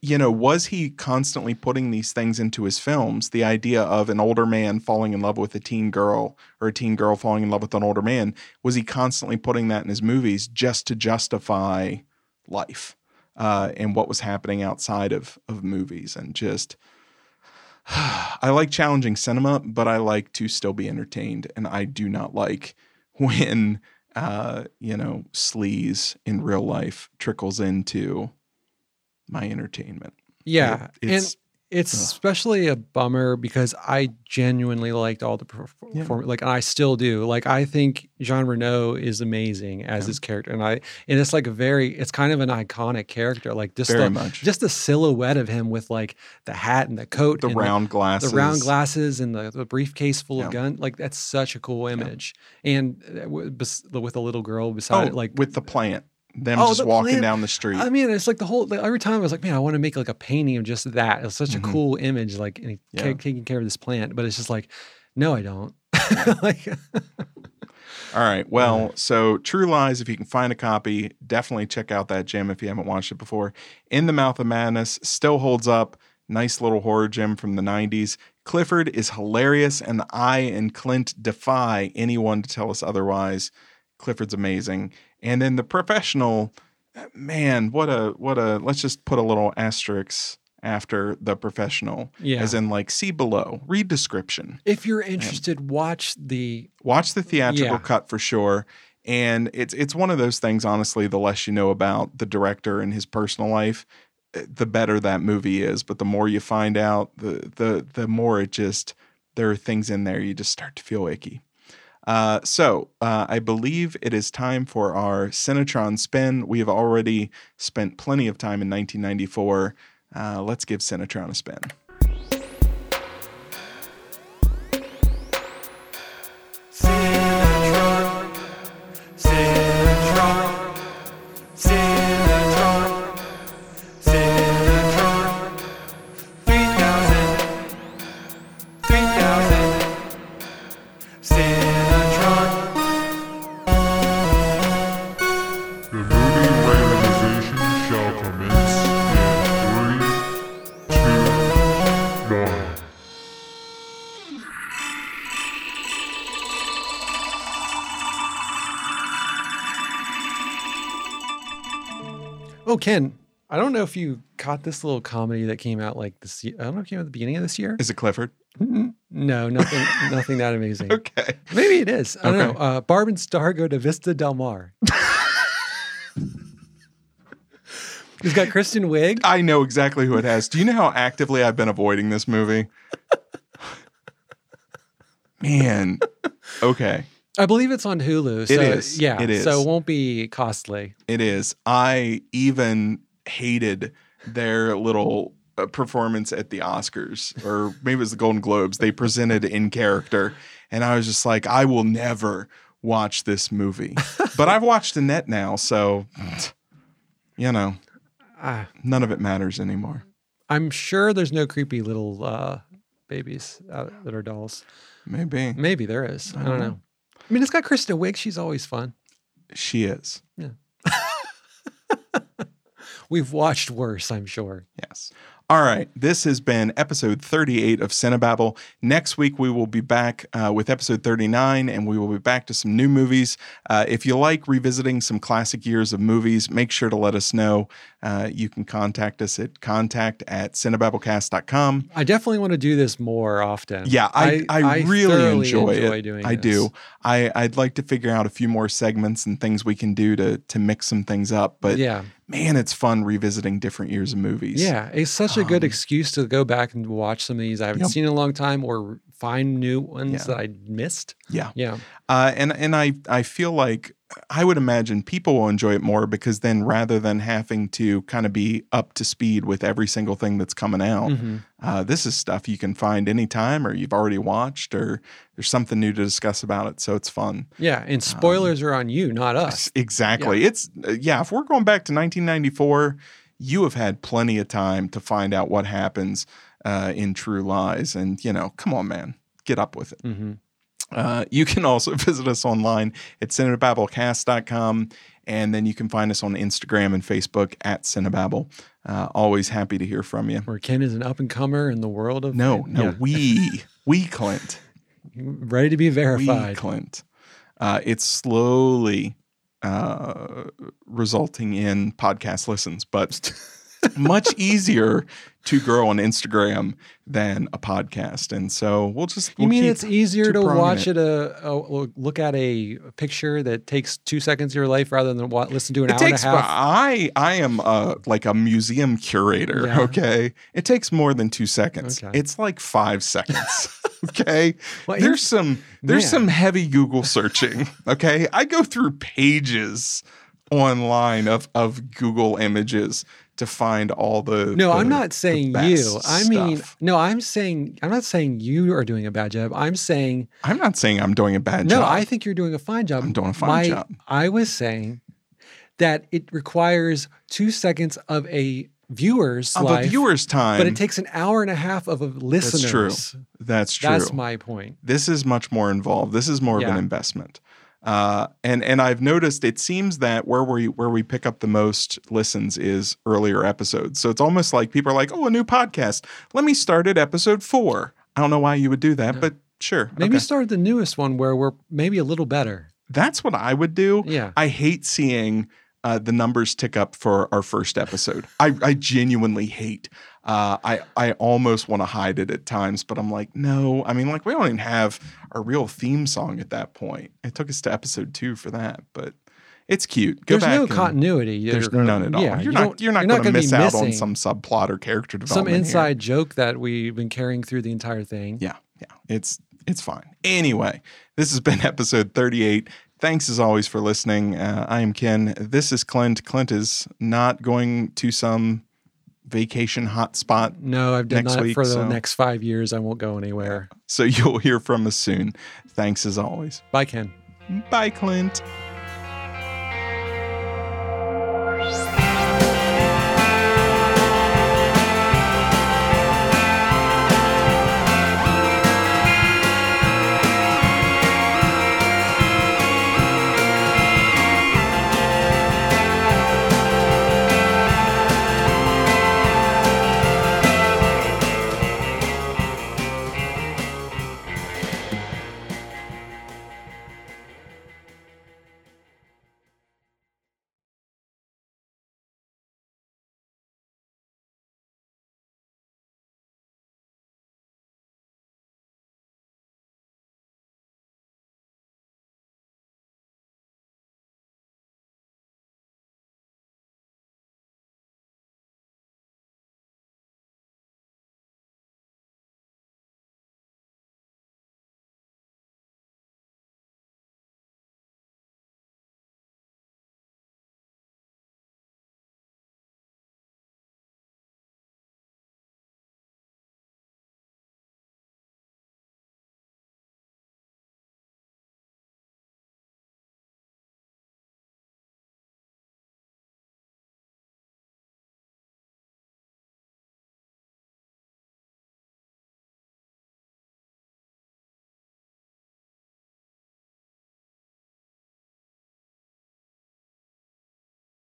you know was he constantly putting these things into his films? The idea of an older man falling in love with a teen girl or a teen girl falling in love with an older man was he constantly putting that in his movies just to justify life uh, and what was happening outside of of movies? And just [sighs] I like challenging cinema, but I like to still be entertained, and I do not like [laughs] when uh, you know sleaze in real life trickles into my entertainment. Yeah. It- it's and it's ugh. especially a bummer because I genuinely liked all the performance. Yeah. like and I still do. Like I think Jean Reno is amazing as Yeah. his character and I and it's like a very it's kind of an iconic character. Like just very the, much just the silhouette of him with like the hat and the coat the and round glasses, the round glasses and the, the briefcase full Yeah. of gun like that's such a cool image and uh, with a little girl beside Oh, it like with the plant, them Oh, just the walking down the street. I mean, it's like the whole. Like, every time I was like, man, I want to make like a painting of just that. It's such Mhm. a cool image, like and ca- Yeah. taking care of this plant. But it's just like, no, I don't. [laughs] like, All right. [laughs] Well, so True Lies, if you can find a copy, definitely check out that gem if you haven't watched it before. In the Mouth of Madness still holds up. Nice little horror gem from the 90s. Clifford is hilarious, and I and Clint defy anyone to tell us otherwise. Clifford's amazing. And then the professional, uh, man, what a what a let's just put a little asterisk after the professional. Yeah. As in like see below. Read description if you're interested, watch the. watch the theatrical Yeah. cut for sure and it's it's one of those things honestly the less you know about the director and his personal life eh, the better that movie is but the more you find out the the the more it just there are things in there you just start to feel icky uh, so uh, I believe it is time for our Cinetron spin. We have already spent plenty of time in 1994. Uh, let's give Cinetron a spin. Cinetron, Ken, I don't know if you caught this little comedy that came out like this. I don't know if it came out at the beginning of this year. Is it Clifford? No, nothing, [laughs] nothing that amazing. Okay. Maybe it is. I don't Okay. know. Uh, Barb and Star go to Vista Del Mar. [laughs] He's got Kristen Wiig. I know exactly who it has. Do you know how actively I've been avoiding this movie? [laughs] Man. Okay. I believe it's on Hulu. So, is. Yeah. It is. So it won't be costly. It is. I even hated their little uh, performance at the Oscars, or maybe it was the Golden Globes. They presented in character, and I was just like, I will never watch this movie. [laughs] but I've watched Annette now, so you know, Ah, none of it matters anymore. I'm sure there's no creepy little uh, babies uh, that are dolls. Maybe Maybe there is. I don't know. I mean, it's got Kristen Wiig. She's always fun. she is. Yeah. [laughs] We've watched worse, I'm sure. Yes. All right. This has been episode 38 of Cinebabble. Next week, we will be back uh, with episode 39, and we will be back to some new movies. Uh, if you like revisiting some classic years of movies, make sure to let us know. Uh, you can contact us at contact at cinebabblecast.com. I definitely want to do this more often. Yeah, I, I, really enjoy, enjoy it. doing I this. do. I, I'd like to figure out a few more segments and things we can do to to mix some things up. But yeah. man, it's fun revisiting different years of movies. Yeah. It's such a good Um, excuse to go back and watch some of these I haven't Yep. seen in a long time or find new ones Yeah. that I missed. Yeah. Yeah. Uh, and and I I feel like I would imagine people will enjoy it more because then rather than having to kind of be up to speed with every single thing that's coming out, Mhm. uh, this is stuff you can find anytime or you've already watched or there's something new to discuss about it. So it's fun. Yeah. And spoilers are on you, not us. Exactly. It's uh, yeah. If we're going back to 1994, you have had plenty of time to find out what happens uh, in True Lies, and you know, come on, man, get up with it. hmm Uh, you can also [laughs] visit us online at cinebabblecast.com, and then you can find us on Instagram and Facebook at Cinebabble. Uh, always happy to hear from you. Where Ken is an up and comer in the world of No, no, Yeah. we, [laughs] we, Clint, ready to be we, verified. Clint. Uh, it's slowly uh, resulting in podcast listens, but much easier to grow on Instagram than a podcast. And so we'll just. You we'll mean keep- it's easier to watch it, a, a look at a picture that takes two seconds of your life rather than wa- listen to an It hour takes. and a half? I I am uh like a museum curator. Yeah. Okay, it takes more than two seconds. Okay. It's like five seconds. [laughs] [laughs] okay, Well, there's some there's some heavy Google searching. [laughs] Okay, I go through pages online of of Google images to find all the. No, the- I'm not saying you. I mean, stuff. no, I'm saying I'm not saying you are doing a bad job. I'm saying I'm not saying I'm doing a bad no. job. No, I think you're doing a fine job. I'm doing a fine My- job. I was saying that it requires two seconds of a viewer's of life, a viewer's time, but it takes an hour and a half of a listener's. That's true. That's true. That's my point. this is much more involved. This is more of an investment. Uh, and and I've noticed it seems that where we where we pick up the most listens is earlier episodes. So it's almost like people are like, oh, a new podcast. Let me start at episode four. I don't know why you would do that, but sure. Maybe okay. start the newest one where we're maybe a little better. that's what I would do. Yeah. I hate seeing uh, the numbers tick up for our first episode. I, I genuinely hate. Uh, I I almost want to hide it at times, but I'm like, no. I mean, like we don't even have a real theme song at that point. It took us to episode two for that, but it's cute. Go There's no and- continuity. There's none at all. yeah, you're you not. You're not you're going to gonna miss out on some subplot or character some development. here. inside joke that we've been carrying through the entire thing. Yeah, yeah. It's it's fine. Anyway, this has been [laughs] episode 38. Thanks as always for listening. Uh, I am Ken. This is Clint. Clint is not going to some vacation hotspot, No, I've done that week, for the so- next five years. I won't go anywhere. so [laughs] you'll hear from us soon. Thanks as always. Bye, Ken. Bye, Clint.